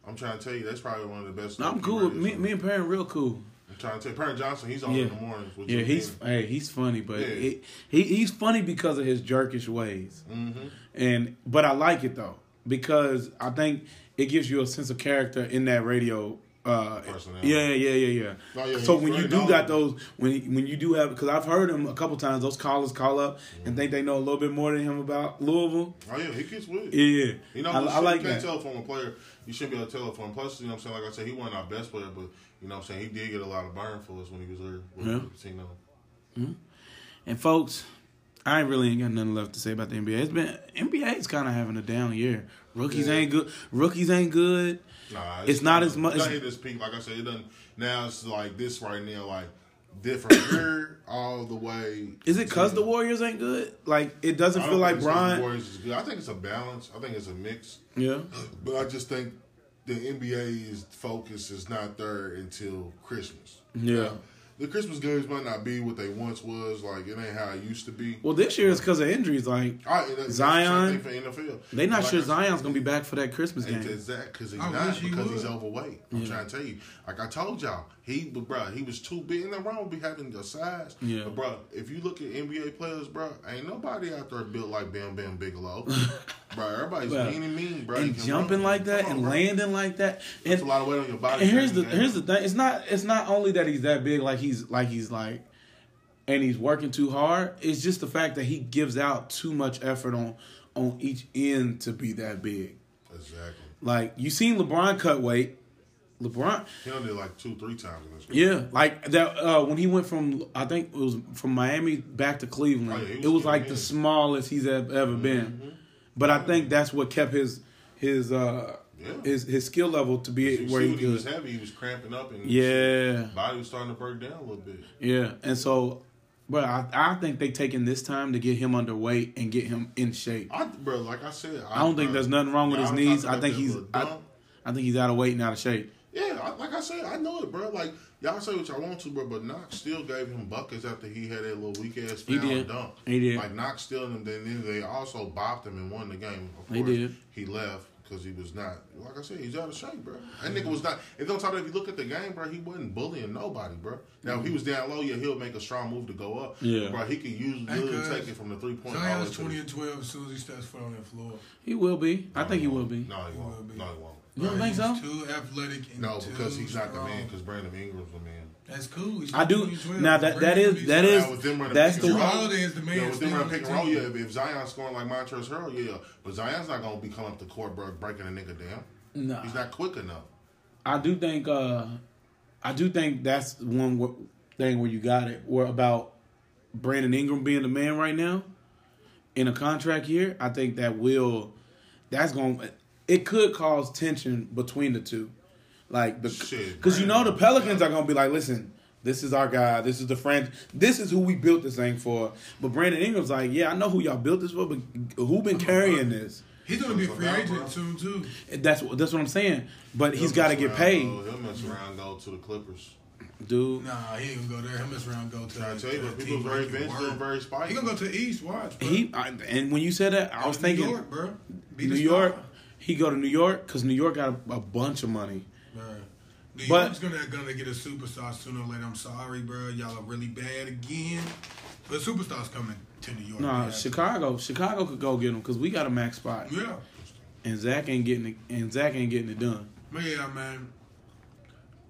I'm trying to tell you, that's probably one of the best. I'm cool. Me, me and Perrin real cool. Trying to tell Perrin Johnson, he's on Yeah. in the mornings. With Yeah, he's hey, he's funny, but Yeah. he, he he's funny because of his jerkish ways. Mhm. And but I like it though because I think it gives you a sense of character in that radio. Uh, yeah, yeah, yeah, yeah. Oh, yeah, so when you do got those, when when you do have, because I've heard him a couple times. Those callers call up and think they know a little bit more than him about Louisville. Oh yeah, he gets with it. Yeah, You know, I, I, I like you can't that. tell from a player. You shouldn't be able to tell from. Plus, you know what I'm saying? Like I said, he wasn't our best player, but you know what I'm saying? He did get a lot of burn for us when he was there with Yeah. Pitino. Mm-hmm. And folks, I really ain't got nothing left to say about the NBA. It's been NBA's kind of having a down year. Rookies Yeah. ain't good. Rookies ain't good. Nah, It's not as much- It's not hit this peak. Like I said, it doesn't. Now it's like this right now, like different here all the way. Is it because the Warriors ain't good? Like it doesn't feel like think it's 'cause the Bron. Warriors is good. I think it's a balance. I think it's a mix. Yeah, But I just think the NBA's focus is not there until Christmas. Yeah. Now, the Christmas games might not be what they once was. Like it ain't how it used to be. Well, this year is because of injuries. Like I, that's the Zion, same thing for NFL. they not Like sure I said, Zion's gonna be back for that Christmas game. exact because he's I not wish he because he's overweight. I'm trying to tell you, like I told y'all, he, but bro, he was too big. And the wrong with be having the size. Yeah. But bro, if you look at NBA players, bro, ain't nobody out there built like Bam Bam Bigelow. bro, everybody's Well, mean and mean, bro. And jumping run. like that on, and bro. landing like that. That's And, a lot of weight on your body. and here's the Damn. here's the thing. It's not it's not only that he's that big. Like he's like he's like, and he's working too hard. It's just the fact that he gives out too much effort on on each end to be that big. Exactly. Like you seen LeBron cut weight. LeBron, He only did like two, three times in this. game. yeah, like that uh, when he went from I think it was from Miami back to Cleveland. Oh, yeah, was it was like skinny the smallest he's ever, ever been. But I think that's what kept his his uh Yeah. his his skill level to be where he he was heavy, he was cramping up and Yeah, body was starting to break down a little bit. yeah, and so, but I I think they taking this time to get him underweight and get him in shape. I, bro, like I said, I don't think bro, there's nothing wrong with y'all his knees. I think he's I. I think he's out of weight and out of shape. Yeah, I, like I said, I know it, bro. Like y'all say what y'all want to, bro, but Knox still gave him buckets after he had that little weak ass He foul did. dunk. He did. Like Knox still, and then, then they also bopped him and won the game. Of He course, did. He left because he was not. Like I said, he's out of shape, bro. That nigga was not. It don't talk. About if you look at the game, bro, he wasn't bullying nobody, bro. Now if he was down low, yeah, he'll make a strong move to go up. Yeah. bro, he could use Hey, take it from the three point. Zion's 20 and 12 as soon as he steps foot on that floor. He will be. I think he will be. No, he He will be. No, he won't. You don't think so? Too athletic and No, too because he's not the man. Because Brandon Ingram's the man. That's cool. He's I do 20 and 12. now that that Brandon is Beal that is- is with them running that's the and Holiday is the man Yeah, with them running pick and roll, yeah. If, if Zion's scoring like Montrezl Harrell, yeah. But Zion's not gonna be coming up the court, bro, breaking a nigga down. no. He's not quick enough. I do think uh I do think that's one wh- thing where you got it. Where about Brandon Ingram being the man right now in a contract year, I think that will that's going to it could cause tension between the two. Like the cuz you know the Brandon- Pelicans are going to be like, "Listen, this is our guy. This is the friend. This is who we built this thing for." But Brandon Ingram's like, "Yeah, I know who y'all built this for, but who been carrying this?" He's going to be a free agent bro. soon, too. That's what that's what I'm saying. But he's he's got to get paid. go- He'll mess around, and go to the Clippers. dude. Nah, he ain't gonna go there. He'll mess around go to. I tell you, to but a people team very where he can Vince doing work. very spicy. He gonna go to the East. Watch, bro. He I, and when you said that, I was thinking New thinking York, bro. Be New York. star. He go to New York because New York got a, a bunch of money. Bro. New But- York's gonna gonna get a superstar sooner or later. I'm sorry, bro. Y'all are really bad again. But superstars coming to New York. No, They have to. Chicago. Chicago could go get him because we got a max spot, Yeah. and Zach ain't getting it. And Zach ain't getting it done. Yeah, man.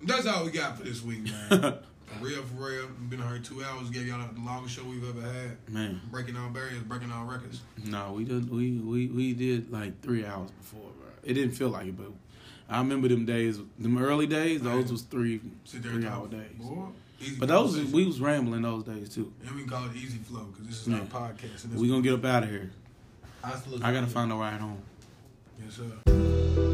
That's all we got for this week, man. real, for real. We've been here two hours. Gave y'all the longest show we've ever had. Man, Breaking all barriers, breaking all records. no, we did. We we we did like three hours before, bro. It didn't feel like it, but I remember them days, them early days. Those was three Sit there three hour days. Boy, But those we was rambling those days too. And we can call it easy flow because this is not a podcast. We gonna get up out of here. La I gotta find a ride home. Yes, sir.